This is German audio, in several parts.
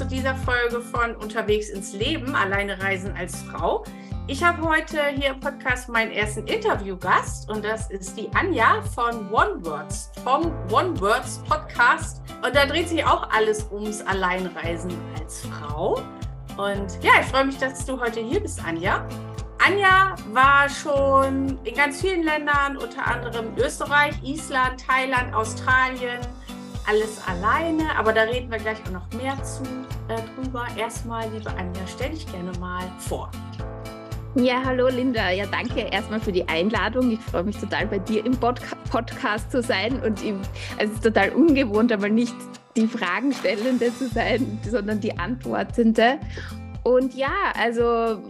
zu dieser Folge von Unterwegs ins Leben, alleine reisen als Frau. Ich habe heute hier im Podcast meinen ersten Interviewgast und das ist die Anja von One Words, vom One Words Podcast. Und da dreht sich auch alles ums Alleinreisen als Frau. Und ja, ich freue mich, dass du heute hier bist, Anja. Anja war schon in ganz vielen Ländern, unter anderem Österreich, Island, Thailand, Australien, alles alleine, aber da reden wir gleich auch noch mehr zu äh, drüber. Erstmal, liebe Anja, stell dich gerne mal vor. Ja, hallo Linda. Ja, danke erstmal für die Einladung. Ich freue mich total bei dir im Podca Podcast zu sein und im, also es ist total ungewohnt, aber nicht die Fragenstellende zu sein, sondern die Antwortende. Und ja, also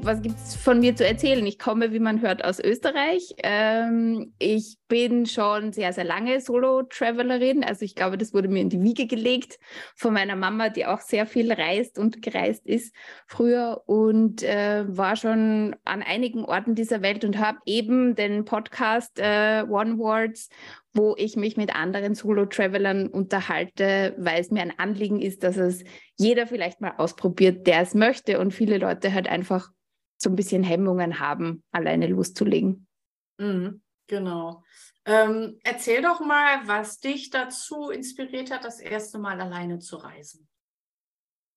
was gibt es von mir zu erzählen? Ich komme, wie man hört, aus Österreich. Ähm, ich bin schon sehr, sehr lange Solo-Travelerin. Also ich glaube, das wurde mir in die Wiege gelegt von meiner Mama, die auch sehr viel reist und gereist ist früher und äh, war schon an einigen Orten dieser Welt und habe eben den Podcast äh, One Words wo ich mich mit anderen Solo-Travelern unterhalte, weil es mir ein Anliegen ist, dass es jeder vielleicht mal ausprobiert, der es möchte und viele Leute halt einfach so ein bisschen Hemmungen haben, alleine loszulegen. Mhm, genau. Ähm, erzähl doch mal, was dich dazu inspiriert hat, das erste Mal alleine zu reisen.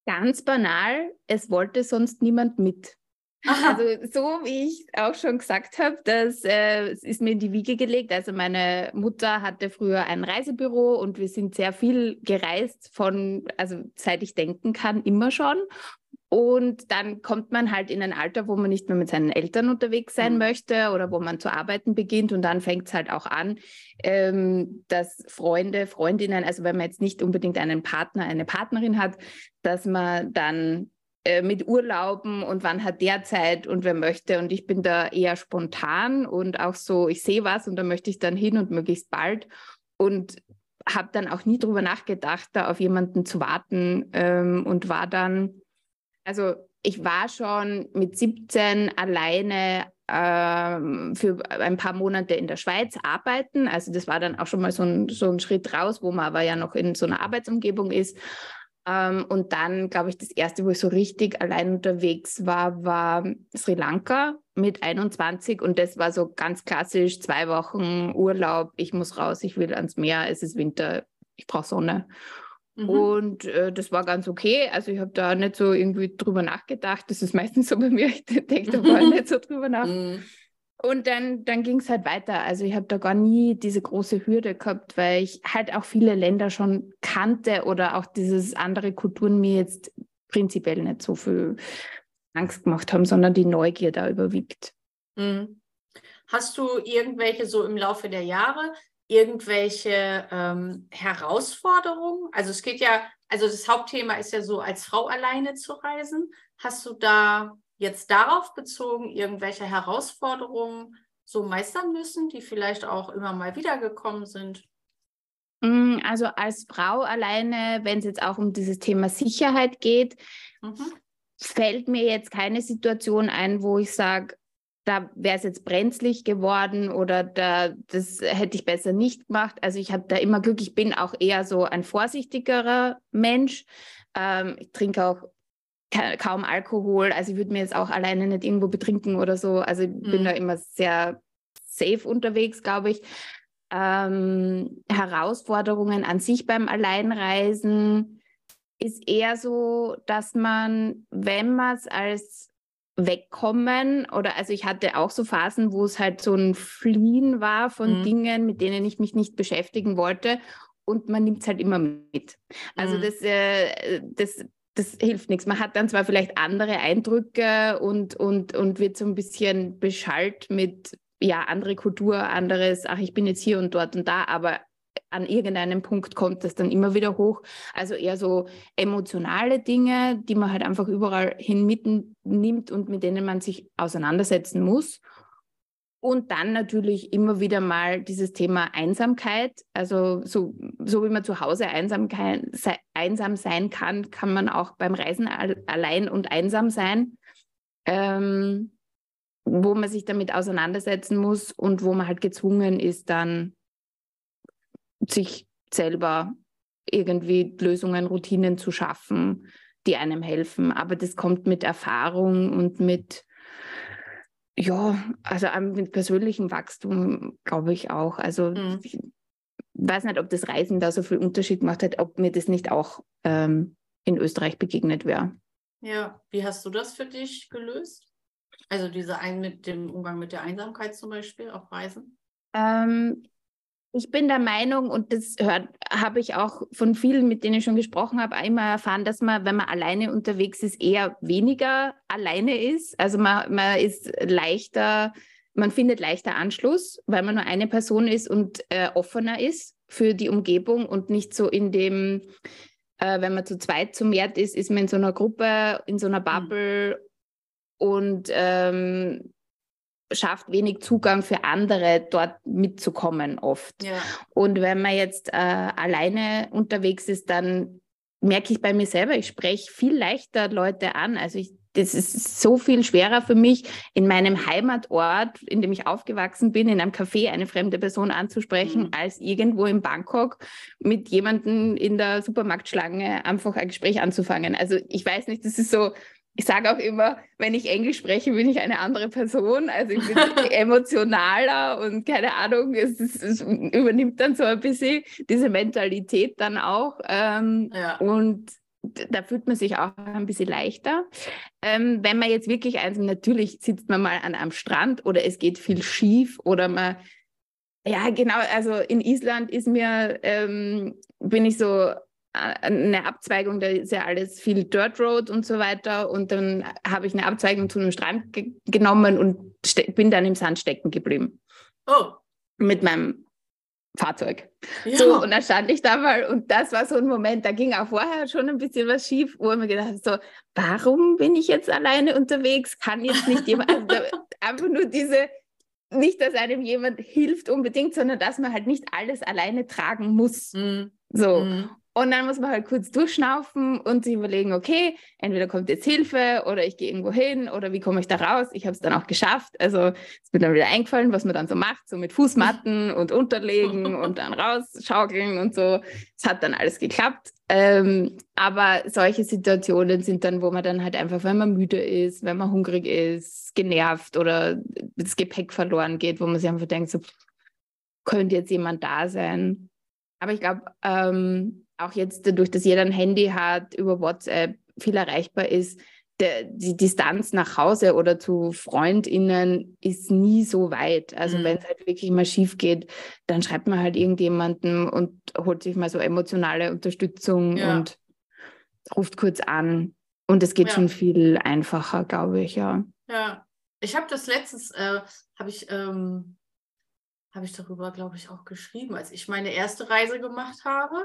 Ganz banal, es wollte sonst niemand mit. Also so wie ich auch schon gesagt habe, das äh, ist mir in die Wiege gelegt. Also meine Mutter hatte früher ein Reisebüro und wir sind sehr viel gereist von, also seit ich denken kann, immer schon. Und dann kommt man halt in ein Alter, wo man nicht mehr mit seinen Eltern unterwegs sein mhm. möchte oder wo man zu arbeiten beginnt. Und dann fängt es halt auch an, ähm, dass Freunde, Freundinnen, also wenn man jetzt nicht unbedingt einen Partner, eine Partnerin hat, dass man dann äh, mit Urlauben und wann hat der Zeit und wer möchte. Und ich bin da eher spontan und auch so, ich sehe was und da möchte ich dann hin und möglichst bald. Und habe dann auch nie drüber nachgedacht, da auf jemanden zu warten ähm, und war dann, also ich war schon mit 17 alleine ähm, für ein paar Monate in der Schweiz arbeiten. Also das war dann auch schon mal so ein, so ein Schritt raus, wo man aber ja noch in so einer Arbeitsumgebung ist. Ähm, und dann, glaube ich, das erste, wo ich so richtig allein unterwegs war, war Sri Lanka mit 21. Und das war so ganz klassisch, zwei Wochen Urlaub, ich muss raus, ich will ans Meer, es ist Winter, ich brauche Sonne. Mhm. Und äh, das war ganz okay. Also ich habe da nicht so irgendwie drüber nachgedacht. Das ist meistens so bei mir, ich denke da gar nicht so drüber nach. Mhm. Und dann, dann ging es halt weiter. Also ich habe da gar nie diese große Hürde gehabt, weil ich halt auch viele Länder schon kannte oder auch dieses andere Kulturen mir jetzt prinzipiell nicht so viel Angst gemacht haben, sondern die Neugier da überwiegt. Mhm. Hast du irgendwelche so im Laufe der Jahre irgendwelche ähm, Herausforderungen? Also es geht ja, also das Hauptthema ist ja so, als Frau alleine zu reisen. Hast du da jetzt darauf bezogen irgendwelche Herausforderungen so meistern müssen, die vielleicht auch immer mal wieder gekommen sind? Mm, also als Frau alleine, wenn es jetzt auch um dieses Thema Sicherheit geht, mhm. fällt mir jetzt keine Situation ein, wo ich sage, da wäre es jetzt brenzlig geworden oder da, das hätte ich besser nicht gemacht. Also ich habe da immer Glück, ich bin auch eher so ein vorsichtigerer Mensch. Ähm, ich trinke auch kaum Alkohol. Also ich würde mir jetzt auch alleine nicht irgendwo betrinken oder so. Also ich mhm. bin da immer sehr safe unterwegs, glaube ich. Ähm, Herausforderungen an sich beim Alleinreisen ist eher so, dass man, wenn man es als wegkommen oder also ich hatte auch so Phasen, wo es halt so ein Fliehen war von mhm. Dingen, mit denen ich mich nicht beschäftigen wollte und man nimmt es halt immer mit. Also mhm. das, äh, das das hilft nichts. Man hat dann zwar vielleicht andere Eindrücke und, und, und wird so ein bisschen beschallt mit, ja, andere Kultur, anderes, ach, ich bin jetzt hier und dort und da, aber an irgendeinem Punkt kommt das dann immer wieder hoch. Also eher so emotionale Dinge, die man halt einfach überall hin mitnimmt und mit denen man sich auseinandersetzen muss. Und dann natürlich immer wieder mal dieses Thema Einsamkeit. Also so, so wie man zu Hause einsam, einsam sein kann, kann man auch beim Reisen allein und einsam sein. Ähm, wo man sich damit auseinandersetzen muss und wo man halt gezwungen ist, dann sich selber irgendwie Lösungen, Routinen zu schaffen, die einem helfen. Aber das kommt mit Erfahrung und mit, ja, also mit persönlichem Wachstum, glaube ich auch. Also mhm. ich weiß nicht, ob das Reisen da so viel Unterschied gemacht hat, ob mir das nicht auch ähm, in Österreich begegnet wäre. Ja, wie hast du das für dich gelöst? Also diese ein mit dem Umgang mit der Einsamkeit zum Beispiel auf Reisen? Ähm, ich bin der Meinung, und das habe ich auch von vielen, mit denen ich schon gesprochen habe, immer erfahren, dass man, wenn man alleine unterwegs ist, eher weniger alleine ist. Also man, man ist leichter, man findet leichter Anschluss, weil man nur eine Person ist und äh, offener ist für die Umgebung und nicht so in dem, äh, wenn man zu zweit zum Wert ist, ist man in so einer Gruppe, in so einer mhm. Bubble mhm. und ähm, schafft wenig Zugang für andere, dort mitzukommen oft. Ja. Und wenn man jetzt äh, alleine unterwegs ist, dann merke ich bei mir selber, ich spreche viel leichter Leute an. Also ich, das ist so viel schwerer für mich, in meinem Heimatort, in dem ich aufgewachsen bin, in einem Café eine fremde Person anzusprechen, mhm. als irgendwo in Bangkok mit jemandem in der Supermarktschlange einfach ein Gespräch anzufangen. Also ich weiß nicht, das ist so, ich sage auch immer, wenn ich Englisch spreche, bin ich eine andere Person. Also ich bin emotionaler und keine Ahnung, es, es, es, übernimmt dann so ein bisschen diese Mentalität dann auch. Ähm, ja. Und da fühlt man sich auch ein bisschen leichter. Ähm, wenn man jetzt wirklich eins, natürlich sitzt man mal an einem Strand oder es geht viel schief oder man, ja genau, also in Island ist mir, ähm, bin ich so eine Abzweigung, da ist ja alles viel Dirt Road und so weiter. Und dann habe ich eine Abzweigung zu einem Strand ge genommen und bin dann im Sand stecken geblieben. Oh. Mit meinem Fahrzeug. Ja. So, und dann stand ich da mal und das war so ein Moment, da ging auch vorher schon ein bisschen was schief, wo ich mir gedacht habe, so, warum bin ich jetzt alleine unterwegs? Kann jetzt nicht jemand, also einfach nur diese, nicht, dass einem jemand hilft unbedingt, sondern dass man halt nicht alles alleine tragen muss. Mm. So. Mm. Und dann muss man halt kurz durchschnaufen und sich überlegen, okay, entweder kommt jetzt Hilfe oder ich gehe irgendwo hin oder wie komme ich da raus? Ich habe es dann auch geschafft. Also es ist mir dann wieder eingefallen, was man dann so macht, so mit Fußmatten und Unterlegen und dann rausschaukeln und so. Es hat dann alles geklappt. Ähm, aber solche Situationen sind dann, wo man dann halt einfach, wenn man müde ist, wenn man hungrig ist, genervt oder das Gepäck verloren geht, wo man sich einfach denkt, so könnte jetzt jemand da sein. Aber ich glaube, ähm, auch jetzt dadurch, dass jeder ein Handy hat, über WhatsApp viel erreichbar ist, der, die Distanz nach Hause oder zu FreundInnen ist nie so weit. Also mhm. wenn es halt wirklich mal schief geht, dann schreibt man halt irgendjemanden und holt sich mal so emotionale Unterstützung ja. und ruft kurz an. Und es geht ja. schon viel einfacher, glaube ich, ja. Ja, ich habe das letztes, äh, habe ich, ähm, habe ich darüber, glaube ich, auch geschrieben, als ich meine erste Reise gemacht habe.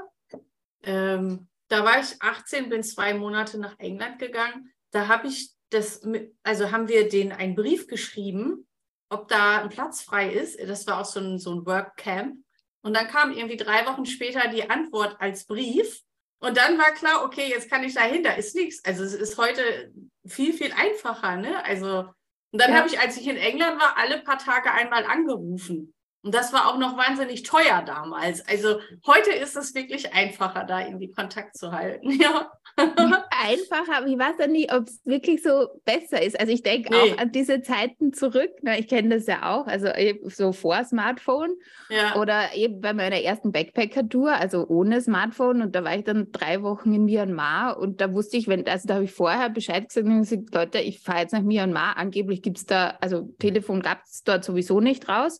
Ähm, da war ich 18, bin zwei Monate nach England gegangen. Da habe ich das, also haben wir den einen Brief geschrieben, ob da ein Platz frei ist. Das war auch so ein, so ein Workcamp. Und dann kam irgendwie drei Wochen später die Antwort als Brief. Und dann war klar, okay, jetzt kann ich dahinter, ist nichts. Also es ist heute viel, viel einfacher. Ne? Also, und dann ja. habe ich, als ich in England war, alle paar Tage einmal angerufen. Und das war auch noch wahnsinnig teuer damals. Also heute ist es wirklich einfacher, da irgendwie Kontakt zu halten. Ja. Einfacher, aber ich weiß ja nie, ob es wirklich so besser ist. Also ich denke nee. auch an diese Zeiten zurück. Ne? Ich kenne das ja auch, also so vor Smartphone ja. oder eben bei meiner ersten Backpacker-Tour, also ohne Smartphone. Und da war ich dann drei Wochen in Myanmar und da wusste ich, wenn, also da habe ich vorher Bescheid gesagt und gesagt, Leute, ich fahre jetzt nach Myanmar. Angeblich gibt es da, also Telefon gab es dort sowieso nicht raus.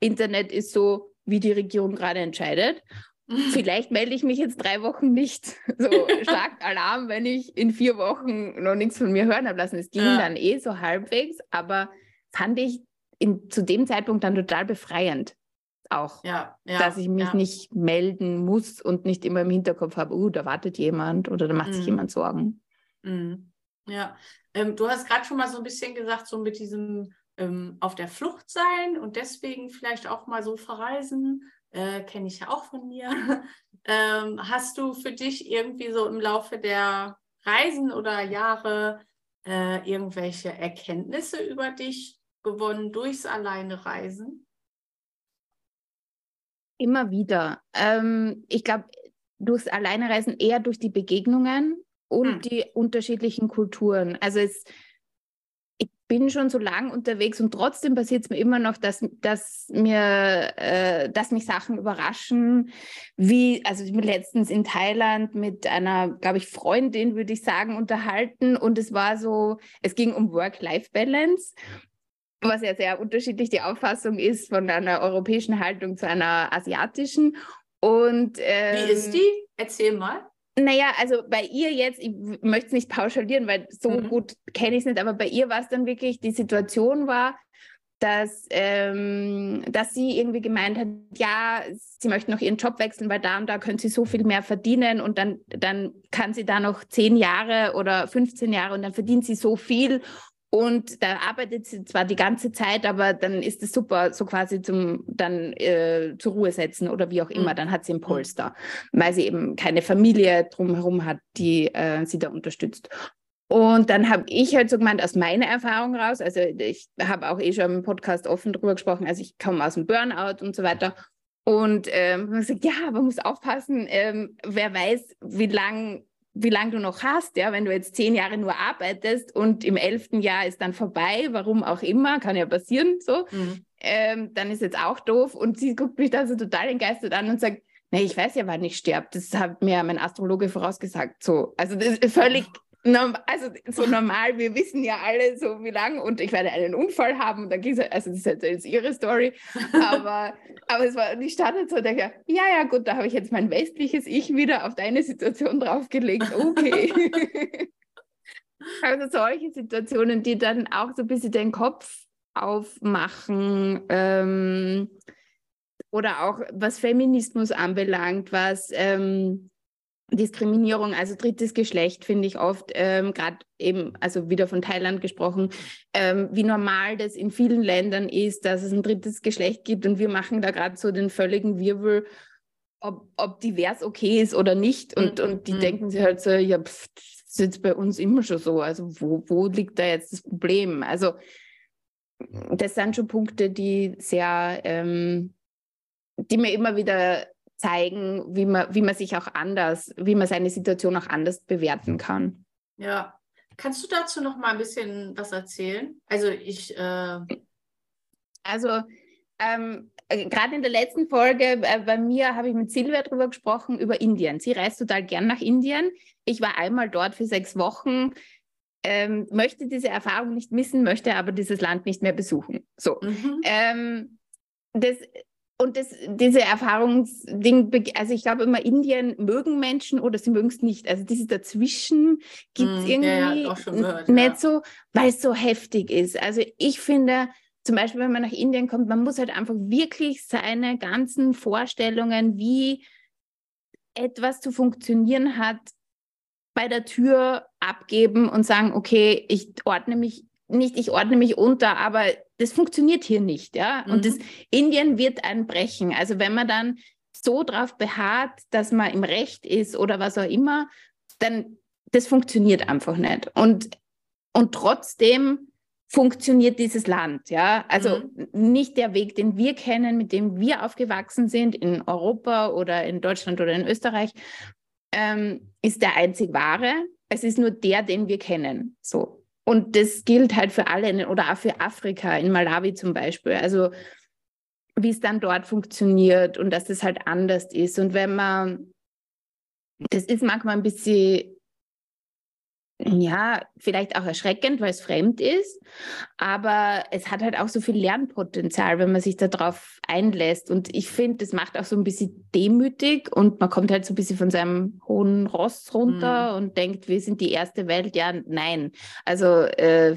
Internet ist so, wie die Regierung gerade entscheidet. Vielleicht melde ich mich jetzt drei Wochen nicht. So stark Alarm, wenn ich in vier Wochen noch nichts von mir hören habe lassen. Es ging ja. dann eh so halbwegs, aber fand ich in, zu dem Zeitpunkt dann total befreiend. Auch, ja, ja, dass ich mich nicht melden muss und nicht immer im Hinterkopf habe, uh, da wartet jemand oder da macht mhm. sich jemand Sorgen. Mhm. Ja, ähm, du hast gerade schon mal so ein bisschen gesagt, so mit diesem ähm, auf der Flucht sein und deswegen vielleicht auch mal so verreisen. Äh, Kenne ich ja auch von mir. ähm, hast du für dich irgendwie so im Laufe der Reisen oder Jahre äh, irgendwelche Erkenntnisse über dich gewonnen durchs alleine Reisen? Immer wieder. Ähm, ich glaube, durchs Alleinereisen eher durch die Begegnungen und hm. die unterschiedlichen Kulturen. Also es, ich bin schon so lang unterwegs und trotzdem passiert es mir immer noch, dass, dass, mir, äh, dass mich Sachen überraschen, wie, also ich bin letztens in Thailand mit einer, glaube ich, Freundin, würde ich sagen, unterhalten und es war so, es ging um Work-Life-Balance was ja sehr unterschiedlich die Auffassung ist von einer europäischen Haltung zu einer asiatischen. Und, ähm, Wie ist die? Erzähl mal. Naja, also bei ihr jetzt, ich möchte es nicht pauschalieren, weil so mhm. gut kenne ich es nicht, aber bei ihr war es dann wirklich, die Situation war, dass, ähm, dass sie irgendwie gemeint hat, ja, sie möchte noch ihren Job wechseln, weil da und da können sie so viel mehr verdienen und dann, dann kann sie da noch zehn Jahre oder 15 Jahre und dann verdient sie so viel und da arbeitet sie zwar die ganze Zeit, aber dann ist es super, so quasi zum dann äh, zur Ruhe setzen oder wie auch immer. Mhm. Dann hat sie einen Polster, weil sie eben keine Familie drumherum hat, die äh, sie da unterstützt. Und dann habe ich halt so gemeint, aus meiner Erfahrung raus, also ich habe auch eh schon im Podcast offen drüber gesprochen, also ich komme aus dem Burnout und so weiter. Und ähm, man sagt, ja, man muss aufpassen, ähm, wer weiß, wie lange wie lange du noch hast, ja, wenn du jetzt zehn Jahre nur arbeitest und im elften Jahr ist dann vorbei, warum auch immer, kann ja passieren, so, mhm. ähm, dann ist jetzt auch doof. Und sie guckt mich da so total entgeistert an und sagt, nee, ich weiß ja, wann ich sterbe. Das hat mir mein Astrologe vorausgesagt. So, also das ist völlig also so normal, wir wissen ja alle so wie lange und ich werde einen Unfall haben und dann ging es, also das ist jetzt ihre Story, aber, aber es war die startet so, denke ja, ja gut, da habe ich jetzt mein westliches Ich wieder auf deine Situation draufgelegt, okay. also solche Situationen, die dann auch so ein bisschen den Kopf aufmachen ähm, oder auch was Feminismus anbelangt, was ähm, Diskriminierung, also drittes Geschlecht, finde ich oft, ähm, gerade eben, also wieder von Thailand gesprochen, ähm, wie normal das in vielen Ländern ist, dass es ein drittes Geschlecht gibt und wir machen da gerade so den völligen Wirbel, ob, ob divers okay ist oder nicht. Und, mhm. und die mhm. denken sich halt so, ja, pff, das ist jetzt bei uns immer schon so. Also wo, wo liegt da jetzt das Problem? Also das sind schon Punkte, die sehr, ähm, die mir immer wieder zeigen, wie man, wie man sich auch anders, wie man seine Situation auch anders bewerten kann. Ja. Kannst du dazu noch mal ein bisschen was erzählen? Also ich. Äh... Also ähm, äh, gerade in der letzten Folge äh, bei mir habe ich mit Silvia darüber gesprochen, über Indien. Sie reist total gern nach Indien. Ich war einmal dort für sechs Wochen. Ähm, möchte diese Erfahrung nicht missen, möchte aber dieses Land nicht mehr besuchen. So. Mhm. Ähm, das, und das, diese Erfahrungsding, also ich glaube immer, Indien mögen Menschen oder sie mögen es nicht. Also dieses Dazwischen gibt es mm, irgendwie ja, gehört, nicht ja. so, weil es so heftig ist. Also ich finde, zum Beispiel, wenn man nach Indien kommt, man muss halt einfach wirklich seine ganzen Vorstellungen, wie etwas zu funktionieren hat, bei der Tür abgeben und sagen, okay, ich ordne mich nicht, ich ordne mich unter, aber das funktioniert hier nicht, ja. Mhm. Und das Indien wird ein Brechen. Also wenn man dann so drauf beharrt, dass man im Recht ist oder was auch immer, dann das funktioniert einfach nicht. Und, und trotzdem funktioniert dieses Land, ja. Also mhm. nicht der Weg, den wir kennen, mit dem wir aufgewachsen sind in Europa oder in Deutschland oder in Österreich, ähm, ist der einzig wahre. Es ist nur der, den wir kennen. So. Und das gilt halt für alle oder auch für Afrika, in Malawi zum Beispiel. Also wie es dann dort funktioniert und dass das halt anders ist. Und wenn man, das ist manchmal ein bisschen ja, vielleicht auch erschreckend, weil es fremd ist, aber es hat halt auch so viel Lernpotenzial, wenn man sich darauf einlässt. Und ich finde, das macht auch so ein bisschen demütig und man kommt halt so ein bisschen von seinem hohen Ross runter mhm. und denkt, wir sind die erste Welt. Ja, nein. Also, äh,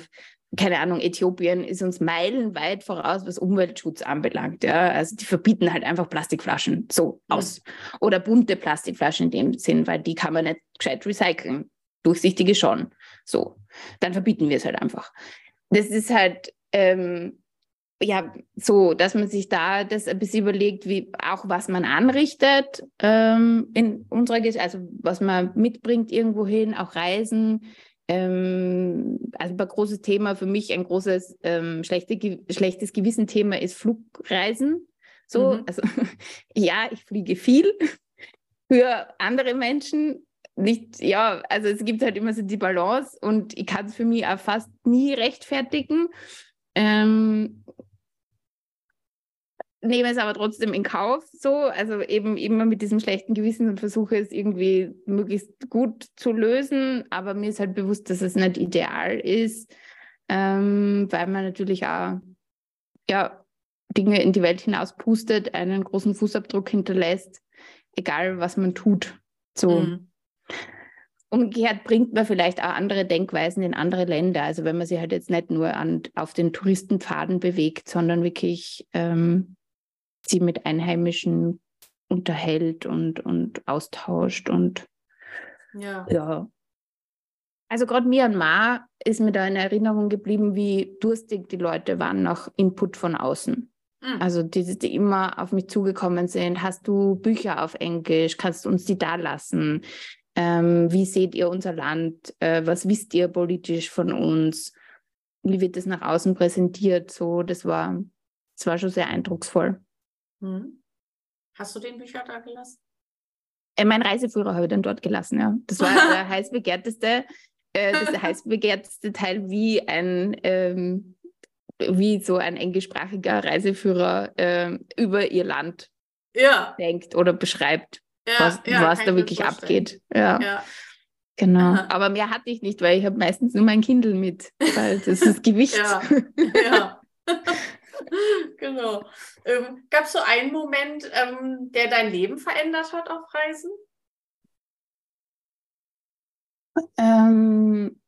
keine Ahnung, Äthiopien ist uns meilenweit voraus, was Umweltschutz anbelangt. Ja? Also die verbieten halt einfach Plastikflaschen so aus. Oder bunte Plastikflaschen in dem Sinn, weil die kann man nicht gescheit recyceln durchsichtige schon. So, dann verbieten wir es halt einfach. Das ist halt ähm, ja so, dass man sich da das ein bisschen überlegt, wie auch was man anrichtet ähm, in unserer Gesellschaft, also was man mitbringt irgendwohin, auch Reisen. Ähm, also ein großes Thema für mich, ein großes ähm, schlechte, schlechtes Gewissen-Thema ist Flugreisen. So, mhm. also ja, ich fliege viel. Für andere Menschen nicht, ja, also es gibt halt immer so die Balance und ich kann es für mich auch fast nie rechtfertigen. Ähm, nehme es aber trotzdem in Kauf, so, also eben immer mit diesem schlechten Gewissen und versuche es irgendwie möglichst gut zu lösen, aber mir ist halt bewusst, dass es nicht ideal ist, ähm, weil man natürlich auch ja, Dinge in die Welt hinaus pustet, einen großen Fußabdruck hinterlässt, egal was man tut. So. Mhm. Umgekehrt bringt man vielleicht auch andere Denkweisen in andere Länder. Also wenn man sich halt jetzt nicht nur an, auf den Touristenpfaden bewegt, sondern wirklich ähm, sie mit Einheimischen unterhält und, und austauscht und ja. ja. Also gerade Myanmar ist mir da in Erinnerung geblieben, wie durstig die Leute waren nach Input von außen. Mhm. Also die, die immer auf mich zugekommen sind, hast du Bücher auf Englisch, kannst du uns die da lassen? Ähm, wie seht ihr unser Land? Äh, was wisst ihr politisch von uns? Wie wird das nach außen präsentiert? So, das war, das war schon sehr eindrucksvoll. Mhm. Hast du den Bücher da gelassen? Äh, mein Reiseführer habe ich dann dort gelassen, ja. Das war der heiß begehrteste, äh, das heiß begehrteste Teil, wie ein ähm, wie so ein englischsprachiger Reiseführer äh, über ihr Land ja. denkt oder beschreibt, was, ja, was da wirklich abgeht. Ja. Genau. Aha. Aber mehr hatte ich nicht, weil ich habe meistens nur mein Kindle mit, weil das ist Gewicht. ja. ja. genau. Ähm, Gab es so einen Moment, ähm, der dein Leben verändert hat auf Reisen? Ähm,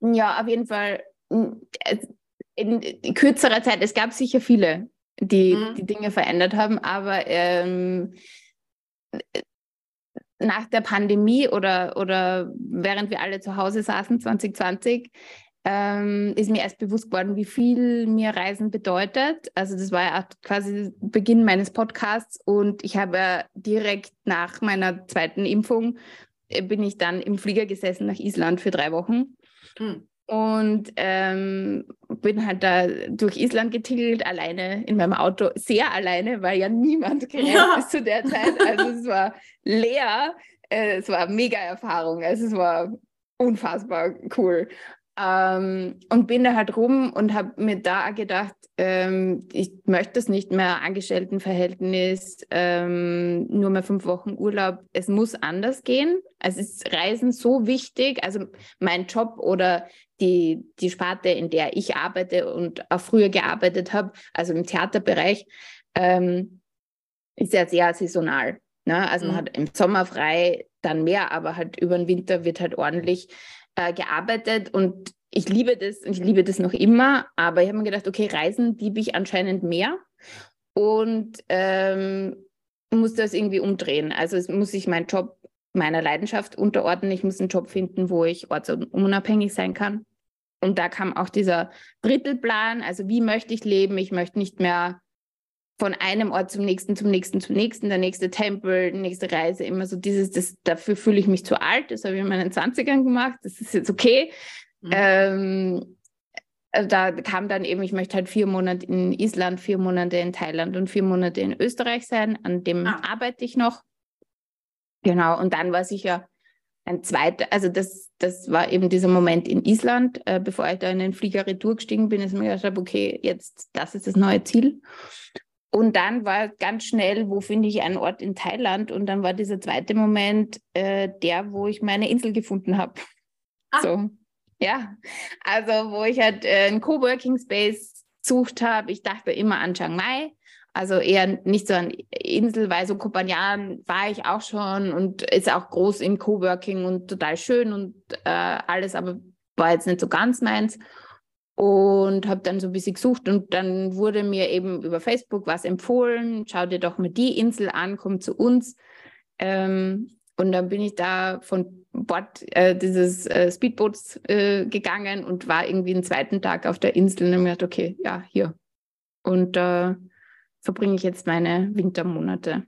ja, auf jeden Fall in, in kürzerer Zeit. Es gab sicher viele, die mhm. die Dinge verändert haben, aber ähm, nach der Pandemie oder, oder während wir alle zu Hause saßen 2020, ähm, ist mir erst bewusst geworden, wie viel mir Reisen bedeutet. Also das war ja quasi Beginn meines Podcasts und ich habe direkt nach meiner zweiten Impfung äh, bin ich dann im Flieger gesessen nach Island für drei Wochen. Hm. Und ähm, bin halt da durch Island getingelt, alleine in meinem Auto, sehr alleine, weil ja niemand gereist ja. ist zu der Zeit. Also es war leer, äh, es war mega Erfahrung, also es war unfassbar cool. Ähm, und bin da halt rum und habe mir da gedacht, ähm, ich möchte das nicht mehr, Angestelltenverhältnis, ähm, nur mehr fünf Wochen Urlaub. Es muss anders gehen. Es ist Reisen so wichtig. Also mein Job oder die, die Sparte, in der ich arbeite und auch früher gearbeitet habe, also im Theaterbereich, ähm, ist ja sehr saisonal. Ne? Also mhm. man hat im Sommer frei, dann mehr, aber halt über den Winter wird halt ordentlich äh, gearbeitet und ich liebe das und ich liebe das noch immer, aber ich habe mir gedacht, okay, Reisen liebe ich anscheinend mehr und ähm, muss das irgendwie umdrehen. Also es muss sich mein Job meiner Leidenschaft unterordnen. Ich muss einen Job finden, wo ich ortsunabhängig sein kann. Und da kam auch dieser Drittelplan, also wie möchte ich leben? Ich möchte nicht mehr von einem Ort zum nächsten, zum nächsten, zum nächsten, der nächste Tempel, die nächste Reise, immer so dieses, das, dafür fühle ich mich zu alt, das habe ich in meinen 20ern gemacht, das ist jetzt okay. Mhm. Ähm, also da kam dann eben, ich möchte halt vier Monate in Island, vier Monate in Thailand und vier Monate in Österreich sein, an dem ah. arbeite ich noch. Genau, und dann war sicher ein zweiter, also das, das war eben dieser Moment in Island, äh, bevor ich da in den Flieger retour gestiegen bin, ist mir gedacht habe, okay, jetzt das ist das neue Ziel. Und dann war ganz schnell, wo finde ich einen Ort in Thailand? Und dann war dieser zweite Moment äh, der, wo ich meine Insel gefunden habe. Ah. So, ja. Also, wo ich halt äh, einen Coworking Space gesucht habe. Ich dachte immer an Chiang Mai. Also eher nicht so an Insel, weil so Kopanjan war ich auch schon und ist auch groß im Coworking und total schön und äh, alles, aber war jetzt nicht so ganz meins und habe dann so ein bisschen gesucht und dann wurde mir eben über Facebook was empfohlen, schau dir doch mal die Insel an, komm zu uns. Ähm, und dann bin ich da von Bord äh, dieses äh, Speedboots äh, gegangen und war irgendwie den zweiten Tag auf der Insel und habe mir gedacht, okay, ja, hier. Und da verbringe ich jetzt meine Wintermonate.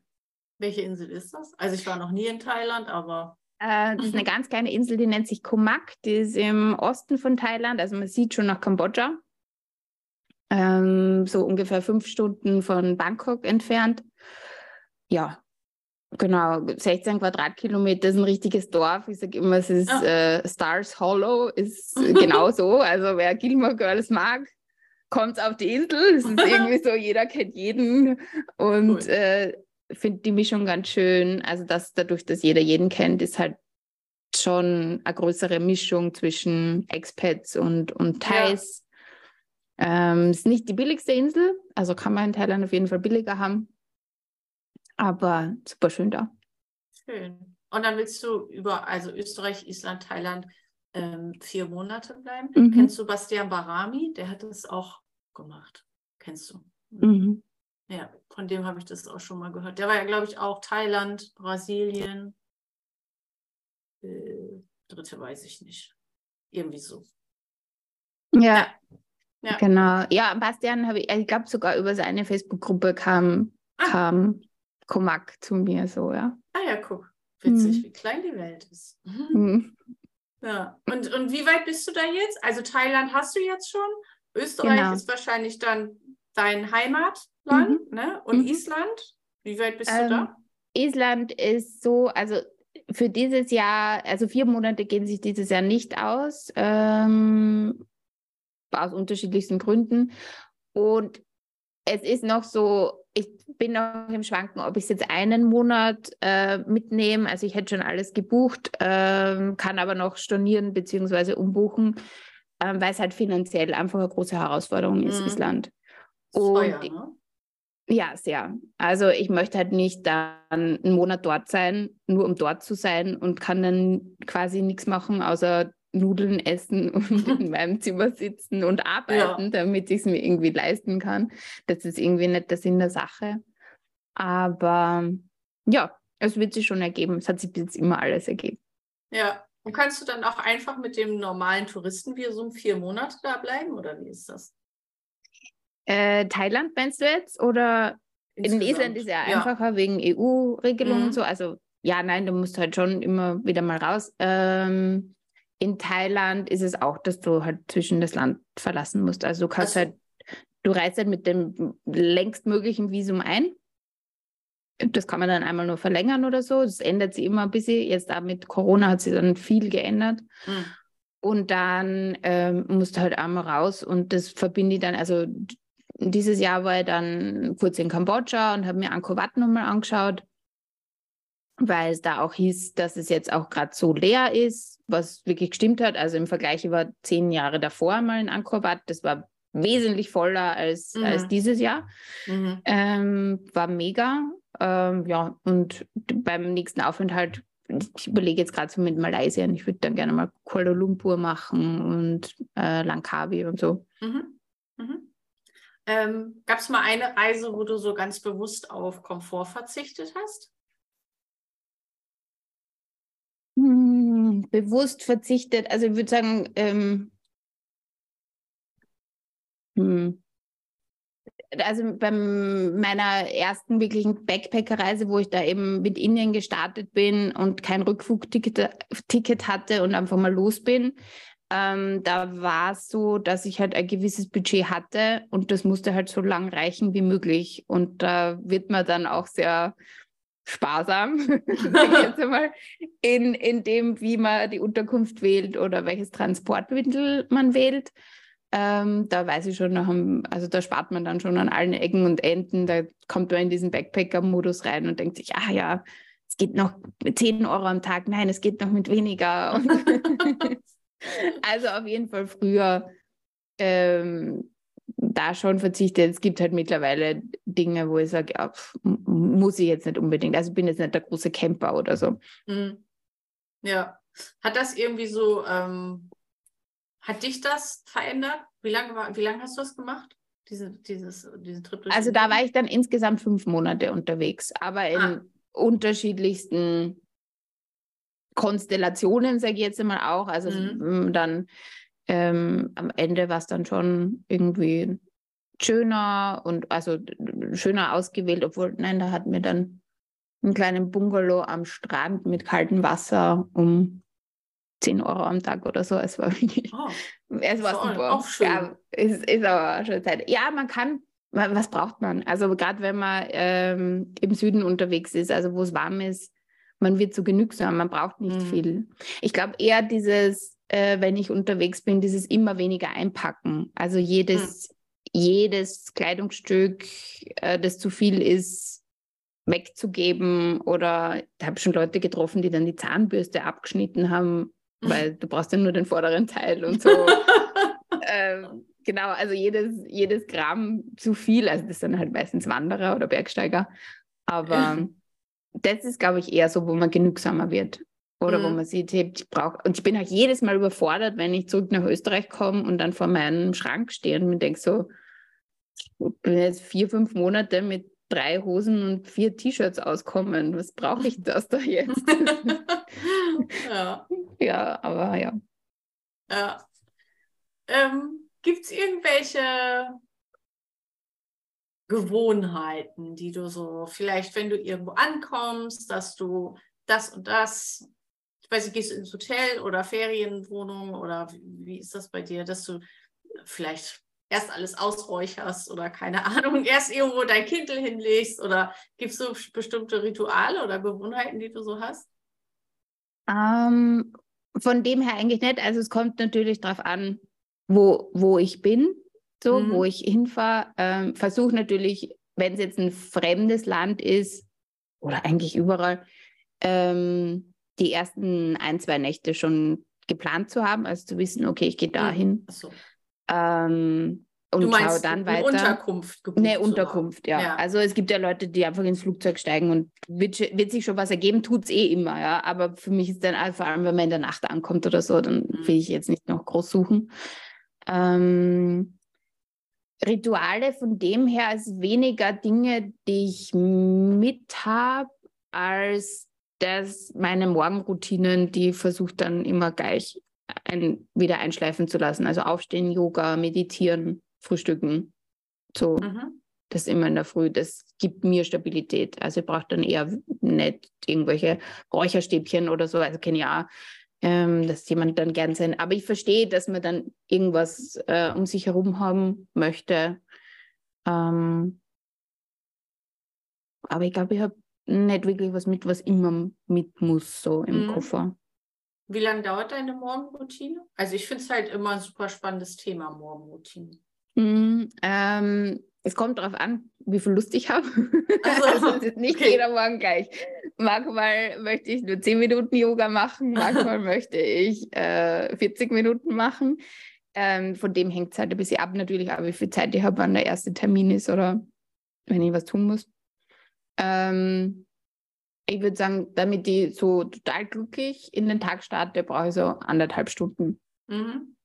Welche Insel ist das? Also ich war noch nie in Thailand, aber äh, das ist eine ganz kleine Insel, die nennt sich Komak. Die ist im Osten von Thailand. Also man sieht schon nach Kambodscha. Ähm, so ungefähr fünf Stunden von Bangkok entfernt. Ja. genau, 16 Quadratkilometer ist ein richtiges Dorf. Ich sage immer, es ist ah. äh, Stars Hollow, ist genau so. Also wer Gilmore Girls mag, kommt auf die Insel. Es ist irgendwie so, jeder kennt jeden. Und cool. äh, finde die Mischung ganz schön. Also dass dadurch, dass jeder jeden kennt, ist halt schon eine größere Mischung zwischen Expats und, und Thais. Ja. Ähm, ist nicht die billigste Insel, also kann man in Thailand auf jeden Fall billiger haben. Aber super schön da. Schön. Und dann willst du über, also Österreich, Island, Thailand, ähm, vier Monate bleiben. Mhm. Kennst du Bastian Barami? Der hat das auch gemacht. Kennst du? Mhm. Ja, von dem habe ich das auch schon mal gehört. Der war ja, glaube ich, auch Thailand, Brasilien. Äh, dritte weiß ich nicht. Irgendwie so. Ja. ja. Genau. Ja, Bastian habe ich, ich glaube sogar über seine Facebook-Gruppe kam, ah. kam Komak zu mir so, ja. Ah ja, guck. Witzig, hm. wie klein die Welt ist. Hm. Ja. Und, und wie weit bist du da jetzt? Also Thailand hast du jetzt schon. Österreich genau. ist wahrscheinlich dann dein Heimatland, mhm. ne? Und mhm. Island? Wie weit bist ähm, du da? Island ist so, also für dieses Jahr, also vier Monate gehen sich dieses Jahr nicht aus, ähm, aus unterschiedlichsten Gründen. Und es ist noch so, ich bin noch im Schwanken, ob ich es jetzt einen Monat äh, mitnehme. Also ich hätte schon alles gebucht, äh, kann aber noch stornieren bzw. umbuchen, äh, weil es halt finanziell einfach eine große Herausforderung ist, mhm. Island. Und teuer, ne? Ja, sehr. Also ich möchte halt nicht dann einen Monat dort sein, nur um dort zu sein und kann dann quasi nichts machen, außer Nudeln essen und in meinem Zimmer sitzen und arbeiten, ja. damit ich es mir irgendwie leisten kann. Das ist irgendwie nicht der Sinn der Sache. Aber ja, es wird sich schon ergeben. Es hat sich bis jetzt immer alles ergeben. Ja, und kannst du dann auch einfach mit dem normalen Touristenvisum vier Monate da bleiben oder wie ist das? Äh, Thailand meinst du jetzt? Oder Insgesamt. in Island ist ja einfacher ja. wegen EU-Regelungen mhm. und so. Also ja, nein, du musst halt schon immer wieder mal raus. Ähm, in Thailand ist es auch, dass du halt zwischen das Land verlassen musst. Also du kannst also. halt, du reist halt mit dem längstmöglichen Visum ein. Das kann man dann einmal nur verlängern oder so. Das ändert sich immer ein bisschen. Jetzt da mit Corona hat sich dann viel geändert. Mhm. Und dann ähm, musst du halt einmal raus und das verbinde ich dann, also dieses Jahr war ich dann kurz in Kambodscha und habe mir Angkor Wat nochmal angeschaut, weil es da auch hieß, dass es jetzt auch gerade so leer ist, was wirklich gestimmt hat. Also im Vergleich war zehn Jahre davor mal in Angkor Wat, das war wesentlich voller als, mhm. als dieses Jahr. Mhm. Ähm, war mega. Ähm, ja, und beim nächsten Aufenthalt, ich überlege jetzt gerade so mit Malaysia, ich würde dann gerne mal Kuala Lumpur machen und äh, Langkawi und so. Mhm. Ähm, Gab es mal eine Reise, wo du so ganz bewusst auf Komfort verzichtet hast? Hm, bewusst verzichtet, also ich würde sagen, ähm, hm, also bei meiner ersten wirklichen Backpacker-Reise, wo ich da eben mit Indien gestartet bin und kein Rückflugticket hatte und einfach mal los bin, ähm, da war es so, dass ich halt ein gewisses Budget hatte und das musste halt so lang reichen wie möglich. Und da wird man dann auch sehr sparsam, jetzt einmal, in, in dem, wie man die Unterkunft wählt oder welches Transportmittel man wählt. Ähm, da weiß ich schon, also da spart man dann schon an allen Ecken und Enden. Da kommt man in diesen Backpacker-Modus rein und denkt sich, ah ja, es geht noch mit 10 Euro am Tag. Nein, es geht noch mit weniger. Also auf jeden Fall früher ähm, da schon verzichtet. Es gibt halt mittlerweile Dinge, wo ich sage, ja, muss ich jetzt nicht unbedingt. Also ich bin jetzt nicht der große Camper oder so. Mhm. Ja. Hat das irgendwie so, ähm, hat dich das verändert? Wie lange, war, wie lange hast du das gemacht? Diese, dieses, diesen Trip also da war ich dann insgesamt fünf Monate unterwegs, aber in ah. unterschiedlichsten Konstellationen, sage ich jetzt einmal auch. Also mhm. dann ähm, am Ende war es dann schon irgendwie schöner und also schöner ausgewählt, obwohl, nein, da hatten wir dann einen kleinen Bungalow am Strand mit kaltem Wasser um 10 Euro am Tag oder so. Es war wirklich, oh, es war super. Auch schön. Ja, ist, ist aber schon Zeit. Ja, man kann, was braucht man? Also gerade wenn man ähm, im Süden unterwegs ist, also wo es warm ist, man wird so genügsam, man braucht nicht mhm. viel. Ich glaube eher dieses, äh, wenn ich unterwegs bin, dieses immer weniger einpacken. Also jedes, mhm. jedes Kleidungsstück, äh, das zu viel ist, wegzugeben. Oder da habe ich schon Leute getroffen, die dann die Zahnbürste abgeschnitten haben, weil du brauchst ja nur den vorderen Teil und so. äh, genau, also jedes, jedes Gramm zu viel. Also das sind halt meistens Wanderer oder Bergsteiger. Aber das ist, glaube ich, eher so, wo man genügsamer wird. Oder mhm. wo man sieht, ich brauche, und ich bin auch jedes Mal überfordert, wenn ich zurück nach Österreich komme und dann vor meinem Schrank stehe und mir denke so, ich bin jetzt vier, fünf Monate mit drei Hosen und vier T-Shirts auskommen. Was brauche ich das da jetzt? ja. ja, aber ja. Ja. Ähm, Gibt es irgendwelche Gewohnheiten, die du so, vielleicht, wenn du irgendwo ankommst, dass du das und das, ich weiß nicht, gehst du ins Hotel oder Ferienwohnung oder wie, wie ist das bei dir, dass du vielleicht erst alles ausräucherst oder keine Ahnung, erst irgendwo dein Kindle hinlegst oder gibt es so bestimmte Rituale oder Gewohnheiten, die du so hast? Ähm, von dem her eigentlich nicht. Also es kommt natürlich darauf an, wo, wo ich bin so, mhm. wo ich hinfahre. Ähm, Versuche natürlich, wenn es jetzt ein fremdes Land ist oder eigentlich überall, ähm, die ersten ein, zwei Nächte schon geplant zu haben, also zu wissen, okay, ich gehe mhm. dahin. So. Ähm, und du meinst, schau dann weiter. Unterkunft Eine Unterkunft, ja. ja. Also es gibt ja Leute, die einfach ins Flugzeug steigen und wird, wird sich schon was ergeben, tut es eh immer, ja. Aber für mich ist dann, vor allem wenn man in der Nacht ankommt oder so, dann mhm. will ich jetzt nicht noch groß suchen. Ähm, Rituale von dem her als weniger Dinge, die ich mit habe, als dass meine Morgenroutinen, die versucht dann immer gleich ein, wieder einschleifen zu lassen. Also aufstehen, Yoga, meditieren, frühstücken. So, mhm. das immer in der Früh. Das gibt mir Stabilität. Also ich brauche dann eher nicht irgendwelche Räucherstäbchen oder so. Also kenne ja ähm, dass jemand dann gern sein. Aber ich verstehe, dass man dann irgendwas äh, um sich herum haben möchte. Ähm, aber ich glaube, ich habe nicht wirklich was mit, was immer mit muss, so im mhm. Koffer. Wie lange dauert deine Morgenroutine? Also ich finde es halt immer ein super spannendes Thema, Morgenroutine. Mhm, ähm, es kommt darauf an, wie viel Lust ich habe. Also, also es ist nicht okay. jeder Morgen gleich. Manchmal möchte ich nur 10 Minuten Yoga machen, manchmal möchte ich äh, 40 Minuten machen. Ähm, von dem hängt es halt ein bisschen ab, natürlich auch, wie viel Zeit ich habe, wann der erste Termin ist oder wenn ich was tun muss. Ähm, ich würde sagen, damit ich so total glücklich in den Tag starte, brauche ich so anderthalb Stunden. Mhm.